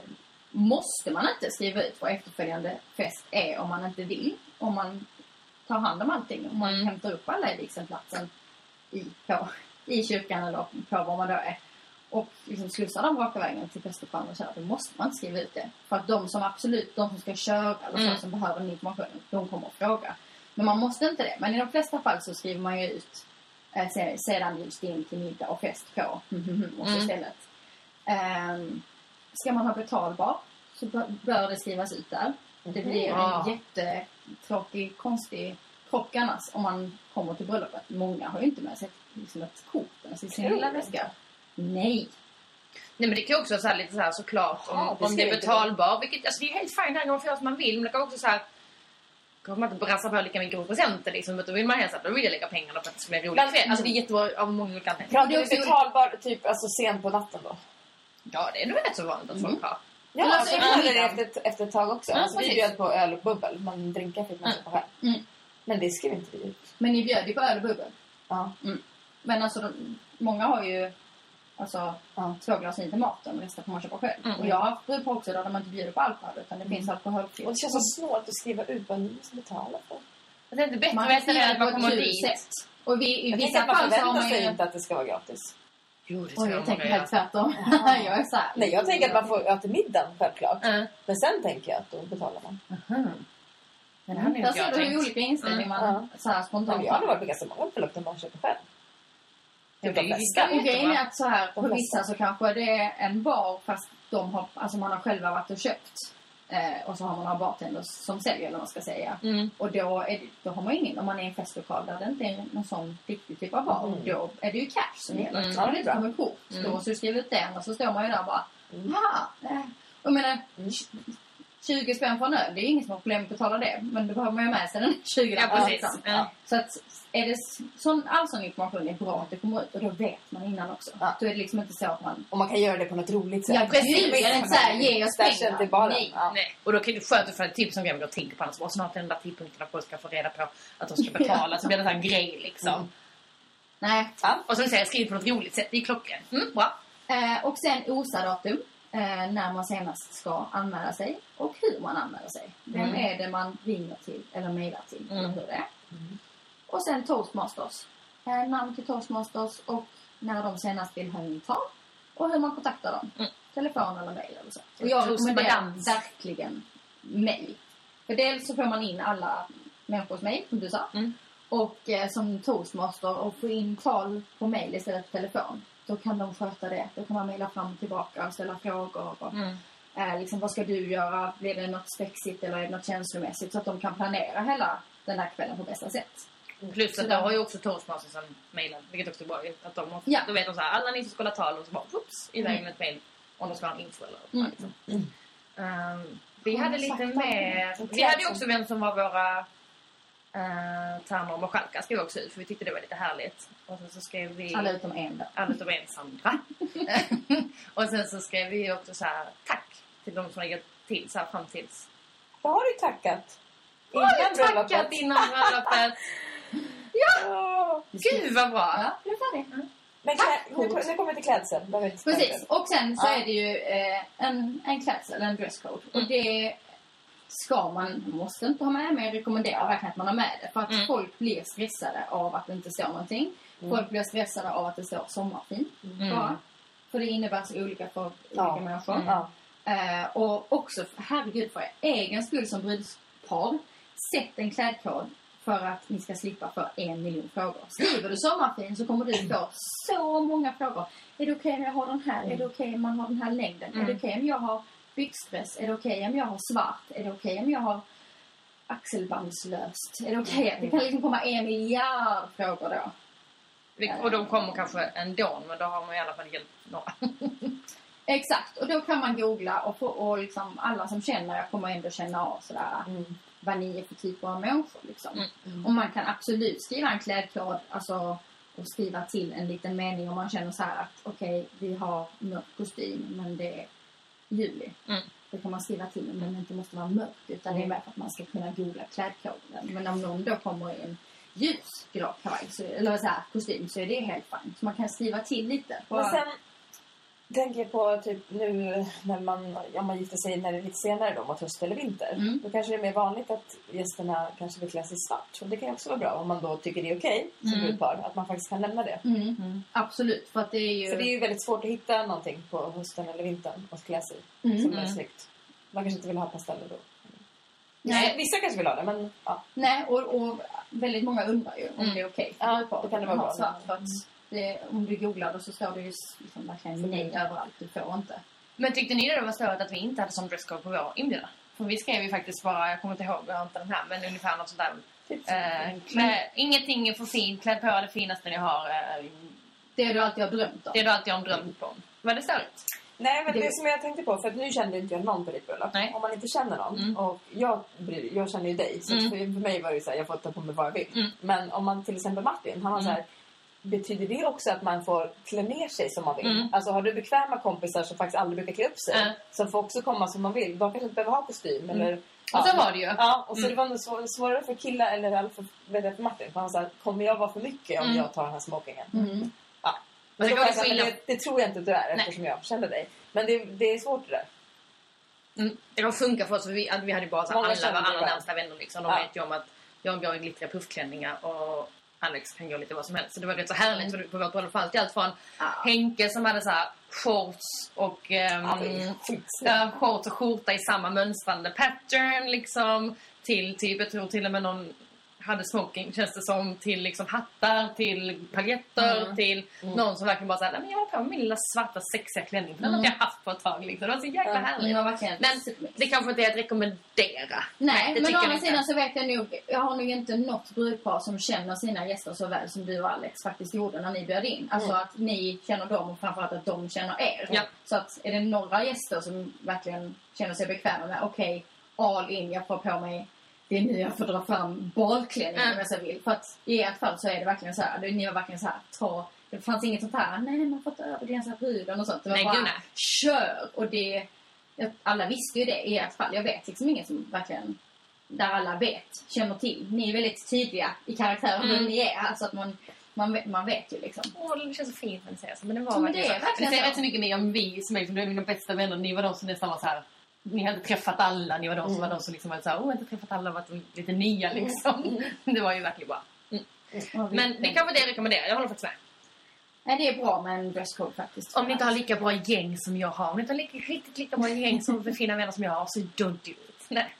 måste man inte skriva ut vad efterföljande fest är om man inte vill. Om man tar hand om allting. Om man Mm. hämtar upp alla i vigselplatsen i, på, i kyrkan eller på var man då är. Och liksom slussar dem raka vägen till prästlokaler och så. här, Då måste man inte skriva ut det. För att de som absolut, de som ska köra eller Mm. så, som behöver den informationen, de kommer att fråga. Men man måste inte det. Men i de flesta fall så skriver man ju ut eh, se- sedan bjuds det in till middag och fest på och så Mm. istället. Um, ska man ha betalbar så bör, det skrivas ut där. Det blir Ja. en jättetråkig, konstig krock annars om man kommer till bröllopet. Många har ju inte med sig liksom ett kort ens i sin lilla väska. Nej. Nej men det kan ju också vara så här, lite så här såklart Ja, om, det om är inte betalbar. Vilket, alltså det är helt fint, man få göra som man vill. Men det kan också så här kanske man inte brassar på lika mycket på presenter liksom. Utan vill man helst att då vill jag lägga pengarna för att det ska bli en rolig kväll. Alltså det är jättebra av många olika anledningar. Pratar Det är vi också- betalbar typ alltså sent på natten då? Ja det är nog rätt så vanligt att folk har. Ja, Eller alltså, alltså jag efter det middagen. efter, ett tag också. Ja, alltså, vi bjöd på öl och bubbel, men drinkar fick man köpa själv. Mm. Men det skrev inte vi ut. Men ni bjöd ju på öl och bubbel. Ja. Men alltså, de, många har ju alltså, Ja. två glas vin till maten och resten får man köpa själv. Mm. Och jag har haft bröllop också där man inte bjuder på alkohol utan det finns alkoholfritt. Och det känns så snålt att skriva ut vad ni ska betala för. Det är inte bättre Man att det man på ett kommer dit. sätt. Och vi, i Jag vissa man fall så har man sig ju... inte att det ska vara gratis. Jo det Oj, jag jag tänker helt tvärtom. jag är såhär... Nej, jag tänker att man får öta middagen självklart. Mm. Men sen tänker jag att då betalar man. Men det hade Där inte ser du hur olika inställning man så här spontant jag har nog varit på ganska många bröllop där man köper själv. Typ de flesta. grejen är att så här, på vissa så kanske det är en bar fast de har, alltså man har själva varit och köpt. Eh, och så har man några bartenders som säljer eller vad man ska säga. Mm. Och då, är det, då har man ingen, om man är i en festlokal där det inte är någon sån riktig typ av bar. Mm. Då är det ju cash som gäller. Mm. Så Ja, man inte kommer kort. Mm. Då måste du skriva ut den och så står man ju där och bara Mm. Jaha. Eh. Jag menar, Mm. 20 spänn för en öl, det är ju ingen som har problem att betala det. Men då behöver man ju ha med sig den 20 Ja, precis. liksom. Ja. Så att är det sån, all sån information är bra att det kommer ut och då vet man innan också. Ja. Då är det liksom inte så att man... Och man kan göra det på något roligt sätt. Ja, precis. Jag är inte såhär, ge oss pengar. inte bara. Nej. Ja. Nej. Och då kan det skönt att få ett tips som glömmer att tänka på annars. Och snart är den där tidpunkten när folk ska få reda på att de ska betala. Så blir det en grej liksom. Mm. Nej. Ja. Och sen säger jag skriv på något roligt sätt. Det är klockan. Mm, bra. Eh, och sen OSA-datum. Eh, när man senast ska anmäla sig och hur man anmäler sig. Vem Mm. är det man ringer till eller mejlar till Mm. eller hur det är. Och sen Toastmasters. Eh, namn till Toastmasters och när de senast vill ha in tal. Och hur man kontaktar dem. Mm. Telefon eller mejl eller så. Och jag rekommenderar verkligen mejl. För dels så får man in alla människors mejl, som du sa. Mm. Och eh, som toastmaster och få in tal på mejl istället för telefon. Då kan de sköta det. Då kan man mejla fram och tillbaka och ställa frågor. Och, Mm. eh, liksom, vad ska du göra? Blir det något spexigt eller är det något känslomässigt? Så att de kan planera hela den här kvällen på bästa sätt. Plus Så att då har ju också Toastmastersen mejlat, vilket också är bra. Att de har, Ja. Då vet de så här, alla ni som ska hålla tal och så bara whoops, iväg med ett mejl. Om de ska ha en info eller Mm. liksom. Ehm, vi hade de lite mer... Vi hade ju också vem som var våra uh, Tärnor och Marskalkar skrev vi också ut för vi tyckte det var lite härligt. Och sen så skrev vi... Alla utom en då. alla utom en Sandra. och sen så skrev vi också så här tack till de som lägger till så här fram tills... Vad har du tackat? Har du bröllopet? tackat innan bröllopet? Ja. Gud vad bra! Ja, det är färdigt. Men klä, nu, nu kommer vi till klädsel. Behöver inte Precis. Och sen så Ja. är det ju eh, en, en klädsel, en dresscode. Och det ska man, måste inte ha med, men jag rekommenderar verkligen att man har med det. För att Mm. folk blir stressade av att det inte står någonting. Folk blir stressade av att det står sommarfin. Mm. Bara. För det innebär så olika för olika Ja. människor. Ja. Eh, och också, herregud, för er egen skull som brudspar, sätt en klädkod för att ni ska slippa för en miljon frågor. Skriver du sommarfin så kommer du få så många frågor. Är det okej om jag har den här? Är det okej om man har den här längden? Är det okej om jag har byxdress? Är det okej om jag har svart? Är det okej om jag har axelbandslöst? Är det okej? Det kan liksom komma en miljard frågor då. Vi- Och de kommer kanske ändå, men då har man i alla fall hjälpt några. Exakt, och då kan man googla och, få, och liksom alla som känner jag kommer ändå känna av sådär Mm. vad ni är för typer av människor. Liksom. Mm. Och man kan absolut skriva en klädkod alltså, och skriva till en liten mening om man känner så här att okej, vi har mörk kostym men det är juli. Mm. Då kan man skriva till men den inte måste vara mörk utan det är mer för att man ska kunna googla klädkoden. Men om någon då kommer i en ljusgrå kavaj, så, eller så här, kostym så är det helt fint. Så man kan skriva till lite. Men sen tänker jag på typ nu när man, om man gifter sig när det är lite senare då, mot höst eller vinter. Mm. Då kanske det är mer vanligt att gästerna kanske vill klä sig i svart. Och det kan ju också vara bra om man då tycker det är okej som Mm. brudpar. Att man faktiskt kan lämna det. Mm. Absolut, för att det är ju... För det är ju väldigt svårt att hitta någonting på hösten eller vintern att klä sig Mm. som är snyggt. Man kanske inte vill ha pasteller då. Nej. vissa kanske vill ha det, men ja. Nej, och, och väldigt många undrar ju om Mm. det är okej. Ja, för då kan det vara bra. Svart, för att det, om du googlar då så står det ju liksom verkligen nej överallt. Du får inte. Men tyckte ni det var störigt att vi inte hade som dresscode på vår inbjudan? För vi skrev ju faktiskt bara, jag kommer inte ihåg, jag har inte den här, men ungefär något sånt där. Eh, klä, ingenting är för fint. Klä på det finaste ni har. Eh, Det du alltid har drömt om. det du alltid har drömt om. Var det störigt? Nej, men det, Det- som jag tänkte på, för att nu kände inte jag någon på ditt bröllop. Nej. Om man inte känner någon, Mm. och jag, jag känner ju dig, så Mm. för, för mig var det ju så här, jag får ta på mig vad jag vill. Mm. Men om man till exempel Martin, han var så här, betyder det också att man får klä ner sig som man vill? Mm. Alltså har du bekväma kompisar som faktiskt aldrig brukar klä upp sig, Mm. som får också komma som man vill, de kanske inte behöver ha kostym eller... Och så var det ju. Ja, och så Mm. det var nog svår, svårare för killar, eller i alla fall för Martin. För han sa, kommer jag vara för mycket om Mm. jag tar den här smokingen? Mm. Ja. Men det var skillnad. men det, det tror jag inte att du är Nej. eftersom jag kände dig. Men det, det är svårt det där. Mm. Det kan funka för oss. För vi, att vi hade ju bara så alla känner var det alla bara. närmsta vänner. Liksom. De Ja. vet ju om att jag går i glittriga puffklänningar och Alex kan gå lite vad som helst. Så det var rätt så härligt. På vårt bröllop det allt från Ja. Henke som hade så här shorts och är skitsnyggt. ja, shorts och skjorta i samma mönstrande pattern liksom. Till typ, jag tror till och med någon hade smoking känns det som till liksom hattar, till paljetter, Mm. till någon som verkligen bara såhär, "Nej, men jag har på mig min lilla svarta sexiga klänning den har Mm. inte jag haft på ett tag liksom. Det var så jäkla Ja, härligt. Verkligen Men det kanske inte är att rekommendera. Nej, det men å andra sidan så vet jag nog, jag har nog inte något brudpar som känner sina gäster så väl som du och Alex faktiskt gjorde när ni bjöd in. Alltså Mm. att ni känner dem och framförallt att de känner er. Ja. Så att är det några gäster som verkligen känner sig bekväma med, okej, all in, jag får på mig det är nu jag får dra fram balklänningen Mm. om jag så vill. För att i ert fall så är det verkligen så här, ni var verkligen så här, ta, det fanns inget sånt här, nej man får inte överglänsa bruden och sånt. Det var Nej, bara, gud, nej. kör! Och det, alla visste ju det i ert fall. Jag vet liksom ingen som verkligen, där alla vet, känner till. Ni är väldigt tydliga i karaktären Mm. hur ni är. Alltså att man, man, vet, man vet ju liksom. Åh, det känns så fint när ni säger så. Men det var Ja, men verkligen det är så. verkligen det säger så. rätt så mycket mer om vi som är liksom, är mina bästa vänner. Ni var de som nästan var så här. Ni hade träffat alla. Ni var de som Mm. var de som liksom var så här, har inte träffat alla, varit lite nya liksom. Det var ju verkligen bra. Mm. Men det kanske det jag rekommenderar. Jag håller faktiskt med. Nej, det är bra med en dresscode faktiskt. Om ni inte har lika bra gäng som jag har. Om ni inte har lika, riktigt lika bra gäng som fina vänner som jag har. Så don't do it. Nej.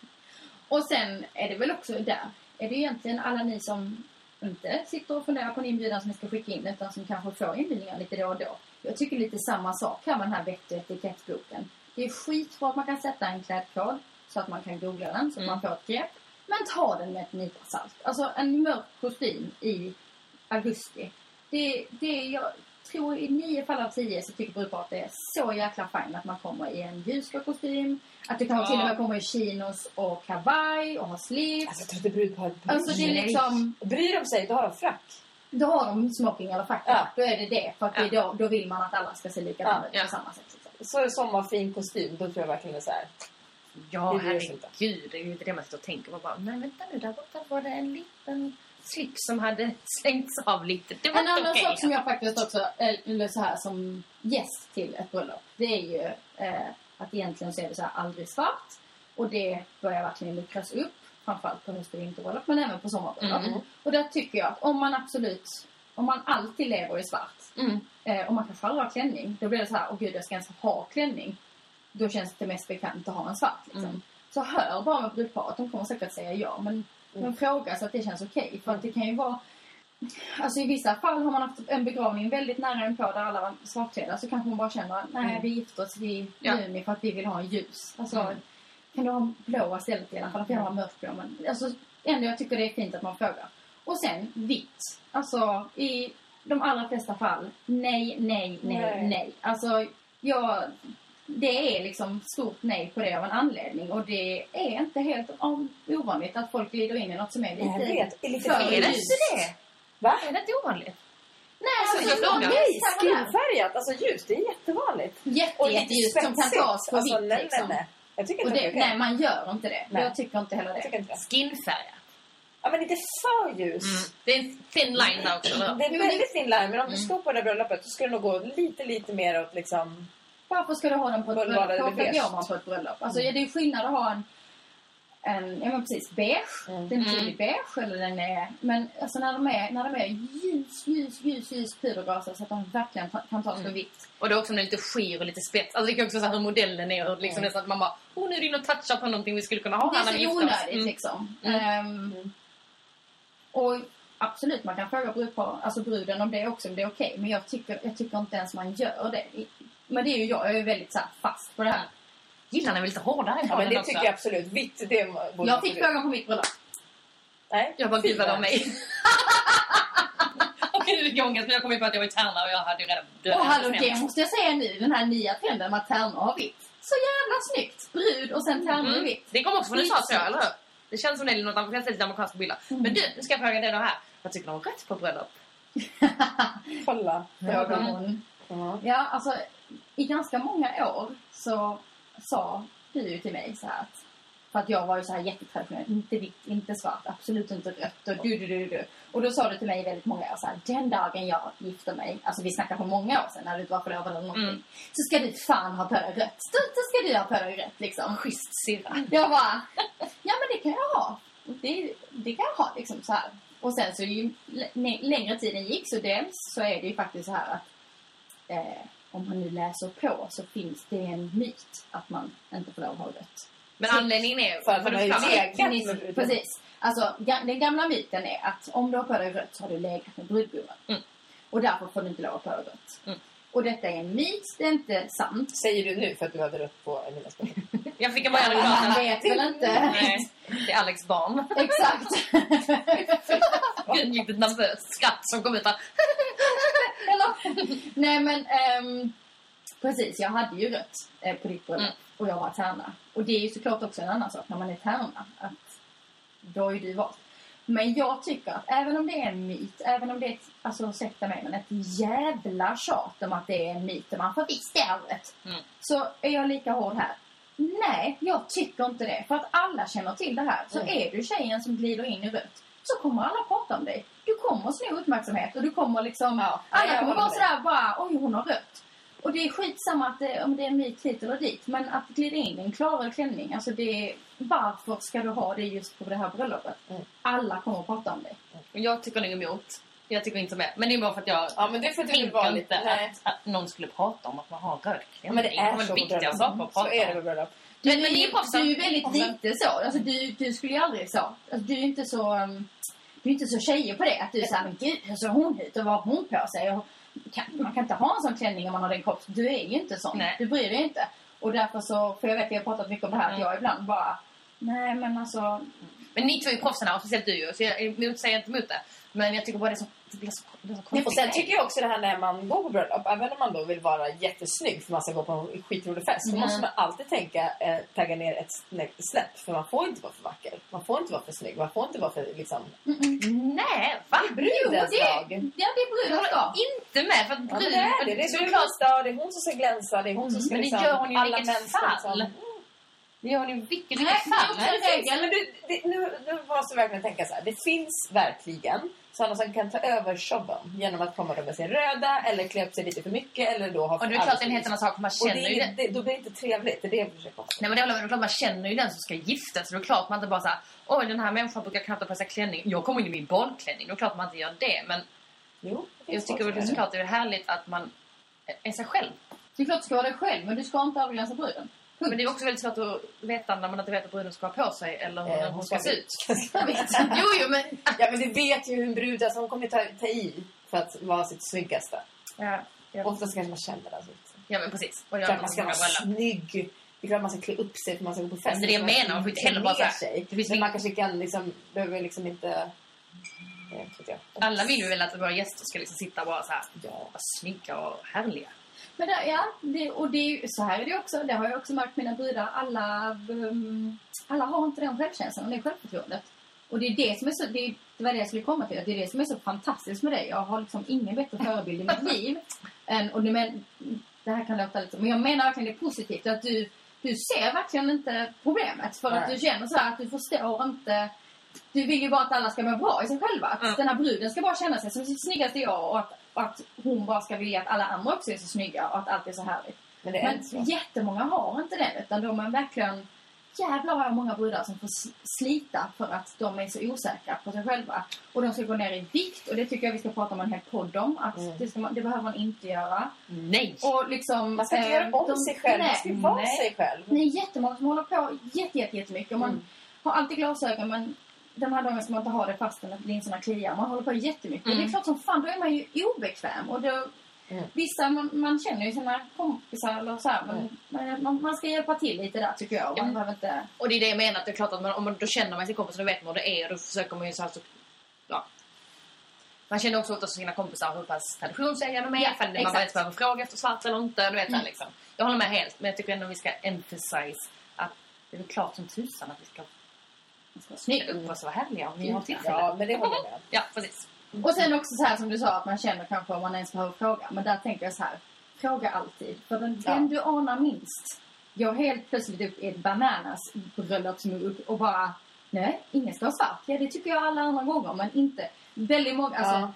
Och sen är det väl också där, är det egentligen alla ni som inte sitter och funderar på en inbjudan som ni ska skicka in utan som kanske får inbjudningar lite då och då. Jag tycker lite samma sak här med den här vett och etikettboken. Det är skitbra att man kan sätta en klädkod så att man kan googla den så att Mm. man får ett grepp. Men ta den med ett nypa salt. Alltså en mörk kostym i augusti. Det, det, jag tror i nio fall av tio så tycker brudparet att det är så jäkla fint att man kommer i en ljusblå kostym. Att det kanske Ja. till och med kommer i chinos och kavaj och har slips. Alltså jag tror inte brudparet bryr Alltså det är liksom, Bryr de sig, då har de frack. då har de smoking eller fack. Ja. Då är det det. För att det är då, då vill man att alla ska se likadana ut Ja. på samma sätt. Liksom. Så är sommarfin kostym, då tror jag verkligen det är så här. Ja, Det herregud. Det är ju inte det man sitter och tänker på. Bara, nej, vänta nu. Där borta var det en liten slips som hade slängts av lite. Det var En annan okej. sak som jag faktiskt också, eller så här som gäst till ett bröllop, det är ju eh, att egentligen så är det så här aldrig svart. Och det börjar verkligen luckras upp, framförallt på höst och vinterbröllop, men även på sommarbröllop. Mm. Och där tycker jag att om man absolut, om man alltid lever i svart, Mm. eh, och man kanske aldrig har klänning, då blir det så här, åh gud jag ska ens ha klänning. Då känns det mest bekvämt att ha en svart liksom. Mm. Så hör bara med brudparet, de kommer säkert säga ja, men, men fråga så att det känns okej. För att det kan ju vara Alltså i vissa fall har man haft en begravning väldigt nära inpå där alla var svartklädda så kanske man bara känner nej Mm. vi gifter oss i Ja. juni för att vi vill ha en ljus. Alltså Mm. kan du ha en blå istället i alla fall? Jag har mörkblå. Men alltså ändå jag tycker det är fint att man frågar. Och sen vitt. Alltså i de allra flesta fall nej, nej, nej, Nej. nej. Alltså jag det är liksom stort nej på det av en anledning och det är inte helt ovanligt att folk glider in i något som är lite Jag vet, är lite för Är det inte det? Va? Är det inte ovanligt? Nej, Alltså, alltså. Nej, skinfärgat, alltså ljus, det är jättevanligt. Jätte, jätteljust som kan tas på alltså, vitt nej, liksom. nej, nej. Jag tycker Och inte det, det är okej. nej, man gör inte det. Nej. Jag tycker inte heller det. inte det. Skinfärgat. Ja, men inte för ljus. Det är en thin line där också. eller? Det är en det- väldigt fin line, men om Mm. du ska på det här bröllopet så ska det nog gå lite, lite mer åt liksom... Varför ska du ha den på ett bröllop? Varför går man på ett bröllop? Alltså, är det är skillnad att ha en, en ja men precis, beige. Mm. Den är tydlig beige eller den är... Men alltså när de är, när de är ljus, ljus, ljus, ljus pudergaser så att de verkligen ta, kan tas för vitt. Och det är också med lite skir och lite spets. Alltså det är också så här hur modellen är. Och liksom nästan att man bara, oh nu är du inne och touchar på någonting vi skulle kunna ha Det här när är vi så gifter oss. onödigt Mm. liksom. Mm. Ehm, och absolut, man kan fråga brudpar, alltså bruden om det också, om det är okej. Men jag tycker, jag tycker inte ens man gör det. Men det är ju jag, jag är väldigt så här, fast på det här. Gillar ni väl lite hårdare Ja, men det också? tycker jag absolut. Vitt, det borde Jag fick frågan på mitt bröllop. Nej. Jag bara, gud vad Fy, mig. Jag ångest, men jag kom ju på att jag var i Tärna och jag hade ju redan dödat Och hallå, det måste jag säga nu, den här nya trenden med att tärnor har vitt. Så jävla snyggt! Brud och sen tärnor i Mm. vitt. Det kommer också från USA tror jag, eller hur? Det känns som det är något amerikanskt, amerikanska bilder. Mm. Men du, nu ska jag fråga dig då här. Vad tycker du om rött på bröllop? Kolla. Frågar hon. Ja. Ja, alltså i ganska många år så sa du ju till mig så här att för att jag var ju så här jättetraditionell, inte vitt, inte svart, absolut inte rött och du, du, du, du. Och då sa du till mig väldigt många år så här, den dagen jag gifter mig, alltså vi snackar på många år sedan när du var förlovad eller någonting, Mm. så ska du fan ha på dig rött. Då, då ska du ha på dig rött liksom. Schysst syrra. Jag bara, ja men det kan jag ha. Det, det kan jag ha liksom så här. Och sen så ju längre tiden gick så dels så är det ju faktiskt så här att eh, om man nu läser på så finns det en myt att man inte får lov att ha rött. Men anledningen är... För att du har ju legat med Precis, bruden. precis. Alltså den gamla myten är att om du har på dig rött så har du legat med brudgummen. Mm. Och därför får du inte lov att ha på dig rött. Mm. Och detta är en myt, det är inte sant. Säger du nu för att du hade rött på Emilas bröllop? Jag fick en att Man prata. vet väl inte. Nej, det är Alex barn. Exakt. Gud, gick ett nervöst skratt som kom ut här. Eller? Nej men ehm, precis, jag hade ju rött eh, på ditt bröllop Mm. Och jag var tärna. Och det är ju såklart också en annan sak när man är tärna. Att då ju du valt. Men jag tycker att även om det är en myt, även om det är ett, alltså ursäkta mig, men ett jävla tjat om att det är en myt och man får visst det är rött. Mm. Så är jag lika hård här. Nej, jag tycker inte det. För att alla känner till det här. Så är du tjejen som glider in i rött så kommer alla prata om dig. Du kommer sno uppmärksamhet och du kommer liksom... Ja, alla jag kommer vara sådär bara, oj hon har rött. Och det är skitsamma att det, om det är en myt hit eller dit. Men att glida in i en klarare klänning, alltså det är, varför ska du ha det just på det här bröllopet? Mm. Alla kommer att prata om dig. Jag tycker nog emot. Jag tycker inte med. Men det är bara för att jag Ja, men det är för att tänker inte lite... Nej. att, att någon skulle prata om att man har röd klänning. Ja, men det är väl så på viktiga saker att Så prata är det bröllop. Du, Men- men det är är, du är väldigt lite så. Alltså, du, du skulle ju aldrig så. Alltså, du är inte så... um, Du är inte så tjejer på det. Att du säger, men gud hur ser hon ut och vad har hon på sig? Och, kan, man kan inte ha en sån klänning om man har den kropp. Du är ju inte sån. Nej. Du bryr dig inte. Och därför så, för jag vet att jag har pratat mycket om det här, att Mm. jag ibland bara... Nej men alltså... Men ni två är proffsen här, och speciellt du ju. Så jag emot- säger inte emot det. Men jag tycker bara det är så, det blir så, det är så konstigt. Och sen tycker jag också det här när man går på bröllop, även om man då vill vara jättesnygg för man ska gå på en skitrolig fest, så Mm. måste man alltid tänka, eh, tagga ner ett snä- snäpp. För man får inte vara för vacker. Man får inte vara för snygg. Man får inte vara för liksom... Nej, va? Brudens det, dag. ja, det är brudens dag. Inte med för att Ja, brud... det är det. Det är brudens dag. Det är hon som ska glänsa. Det är hon som ska men det liksom... gör hon ju i alla vilket fall. liksom- det gör hon ju i vilket, är fall. Ja, men det, nu måste jag verkligen tänka så här. Det finns verkligen sådana som kan ta över showen genom att komma med sin röda eller klä upp sig lite för mycket eller då ha Och det är klart det är en helt annan sak, man Och känner det, ju är, det. det, då blir det inte trevligt. Det är det jag försöker komma Nej men det är klart man känner ju den som ska gifta sig. Det är klart man inte bara såhär, oj den här människan brukar knappt ha på sig klänning. Jag kommer in i min badklänning. Det är klart man inte gör det. Men Jo, det jag tycker väl som såklart det är härligt att man är sig själv. Det är klart du ska vara dig själv, men du ska inte överglänsa bruden. Men det är också väldigt svårt att veta när man inte vet vad bruden ska ha på sig eller hur Eh, den hon ska se ut. Vet. Jo, jo, men... Ja, men du vet ju hur en brud är. Så hon kommer ta, ta i för att vara sitt snyggaste. Ja, ja. Oftast kanske man känner det. Alltså. ja men precis. Och jag man ska vara snygg. Det är klart man ska klä upp sig för man ska gå på fest. Men det är det jag menar, man får inte heller bara så här- sig. det finns Men man kanske kan liksom, behöver liksom inte... Jag vet inte jag. Alla vill ju väl att våra gäster ska liksom sitta bara så här, Ja. vara snygga och härliga. Men det, ja, det, och det är så här är det också. Det har jag också märkt mina brudar. Alla, um, alla har inte den självkänslan och det självförtroendet. Och det är det som är så, det, det var det jag skulle komma till. Att det är det som är så fantastiskt med dig. Jag har liksom ingen bättre förebild i mitt liv. Än, och det, men, det här kan låta lite, men jag menar verkligen det är positivt. Att du, du ser verkligen inte problemet. För att Nej. du känner så här att du förstår inte du vill ju bara att alla ska må bra i sig själva. Att Mm. den här bruden ska bara känna sig som sitt snyggaste jag och att, och att hon bara ska vilja att alla andra också är så snygga och att allt är så härligt. Men det är Men så. jättemånga har inte det utan de är verkligen Jävlar vad många brudar som får slita för att de är så osäkra på sig själva. Och de ska gå ner i vikt och det tycker jag vi ska prata om en hel podd om. Att Mm. det, man, det behöver man inte göra. Nej! Och liksom, Man ska inte eh, göra om de- sig själv. Man ska nej, vara nej. sig själv. det är jättemånga som håller på jätte, jätte, jättemycket. Och man Mm. har alltid glasögon men de här dagarna ska man inte ha det fastän att linserna kliar. Man håller på jättemycket. Och det är Mm. klart som fan, då är man ju obekväm. Och då, Vissa, man, man känner ju sina kompisar eller så här, Mm. men man, man ska hjälpa till lite där tycker jag. Man behöver inte... Och det är det jag menar, att det är klart att man, om man, då känner man sin kompis och vet man hur det är och då försöker man ju så här så, ja. Man känner också åt sina kompisar hur pass traditionsägare de är, Ja, man exakt. ens behöver fråga efter svart eller inte. Du vet, Mm. liksom. Jag håller med helt, men jag tycker ändå vi ska emphasize att det är klart som tusan att vi ska man ska vara snygga snygg. och vara härliga om vi har tillfälle. Ja, men det håller jag med om. Ja, precis. Och sen också så här som du sa, att man känner kanske om man ens behöver fråga. Men där tänker jag så här, fråga alltid. För den, Ja. den du anar minst går helt plötsligt upp i ett bananas bröllopsmugg och bara, nej, ingen ska ha svart. Ja, det tycker jag alla andra gånger, men inte väldigt många, alltså,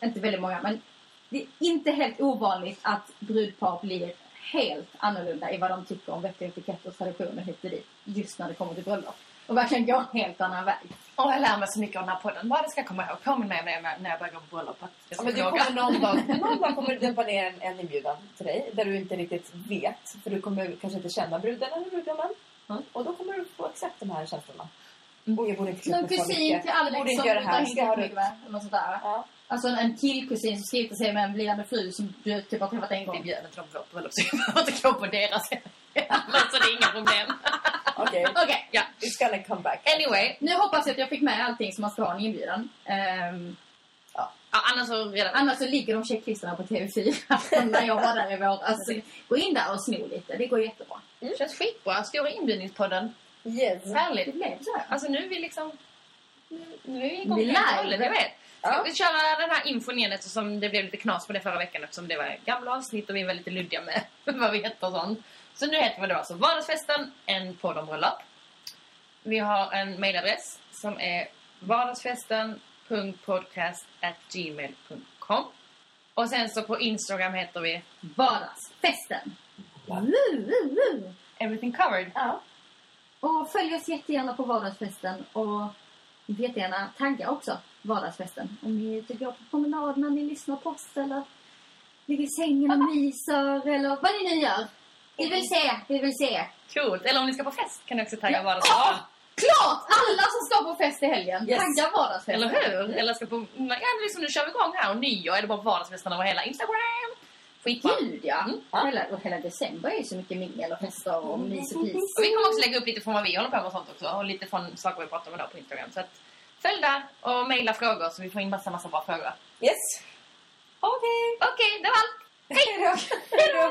inte väldigt många, men det är inte helt ovanligt att brudpar blir helt annorlunda i vad de tycker om vett och etikett och traditioner hit och dit. Just när det kommer till bröllop. Och verkligen går en helt annan väg. Och jag lär mig så mycket av den här podden. Vad det ska komma ihåg. Påminn mig om det när jag börjar gå på bröllop. Att jag Ja, men du kommer någon dag, någon dag kommer det dimpa ner en, en inbjudan till dig där du inte riktigt vet. För du kommer kanske inte känna bruden eller brudgummen. Och då kommer du få exakt de här känslorna. Och jag borde inte Någon kusin till Jag borde Alex inte göra det här. Ska jag ha det? sånt där. Ja. Alltså en, en killkusin som skriver sig med en blivande fru som du typ har träffat en gång. bjöd inte dem på vårt bröllop så jag behöver inte gå på deras. så det är inga problem. Okej. Okej, Ja. It's gonna come back. Anyway. nu hoppas jag att jag fick med allting som man ska ha en inbjudan. Ehm, Ja, annars så redan... annars så ligger de checklistorna på TV4 när jag var där i vår. Alltså, gå in där och sno lite, det går jättebra. Det känns skitbra. Stora inbjudningspodden. Yes. Det Härligt. blev så. Alltså nu är vi liksom... Nu, nu är vi igång Vi är Jag vet. Ska Ja. vi köra den här infon igen eftersom det blev lite knas på det förra veckan eftersom det var gamla avsnitt och vi var lite luddiga med vad vi heter och sånt. Så nu heter vi då alltså Vardagsfesten, en podd om bröllop. Vi har en mailadress som är vardagsfesten.podcast.gmail.com Och sen så på Instagram heter vi Vardagsfesten. Woo. Everything Covered. Ja. Och följ oss jättegärna på Vardagsfesten. Och jättegärna tagga också Vardagsfesten. Om ni går på promenad när ni lyssnar på oss eller ligger i sängen och myser eller vad ni nu gör. Vi vill se, vi vill se. Coolt. Eller om ni ska på fest kan ni också tagga Ja. Vardagsfesten. Klart! Alla som ska på fest i helgen, Yes. tagga Vardagsfesten. Eller hur? Eller ska på... Ja, liksom nu kör vi igång här och nyår är det bara vardagsfesten över hela Instagram. Skitbra. Gud ja! Mm. Hela, och hela december är ju så mycket mingel och fester och mys och pis. Och vi kommer också lägga upp lite från vad vi håller på med och sånt också. Och lite från saker vi pratar om idag på Instagram. Så att följ där och mejla frågor så vi får in massa, massa bra frågor. Yes. Okej. Okej, det var allt. Hej då. Hej då.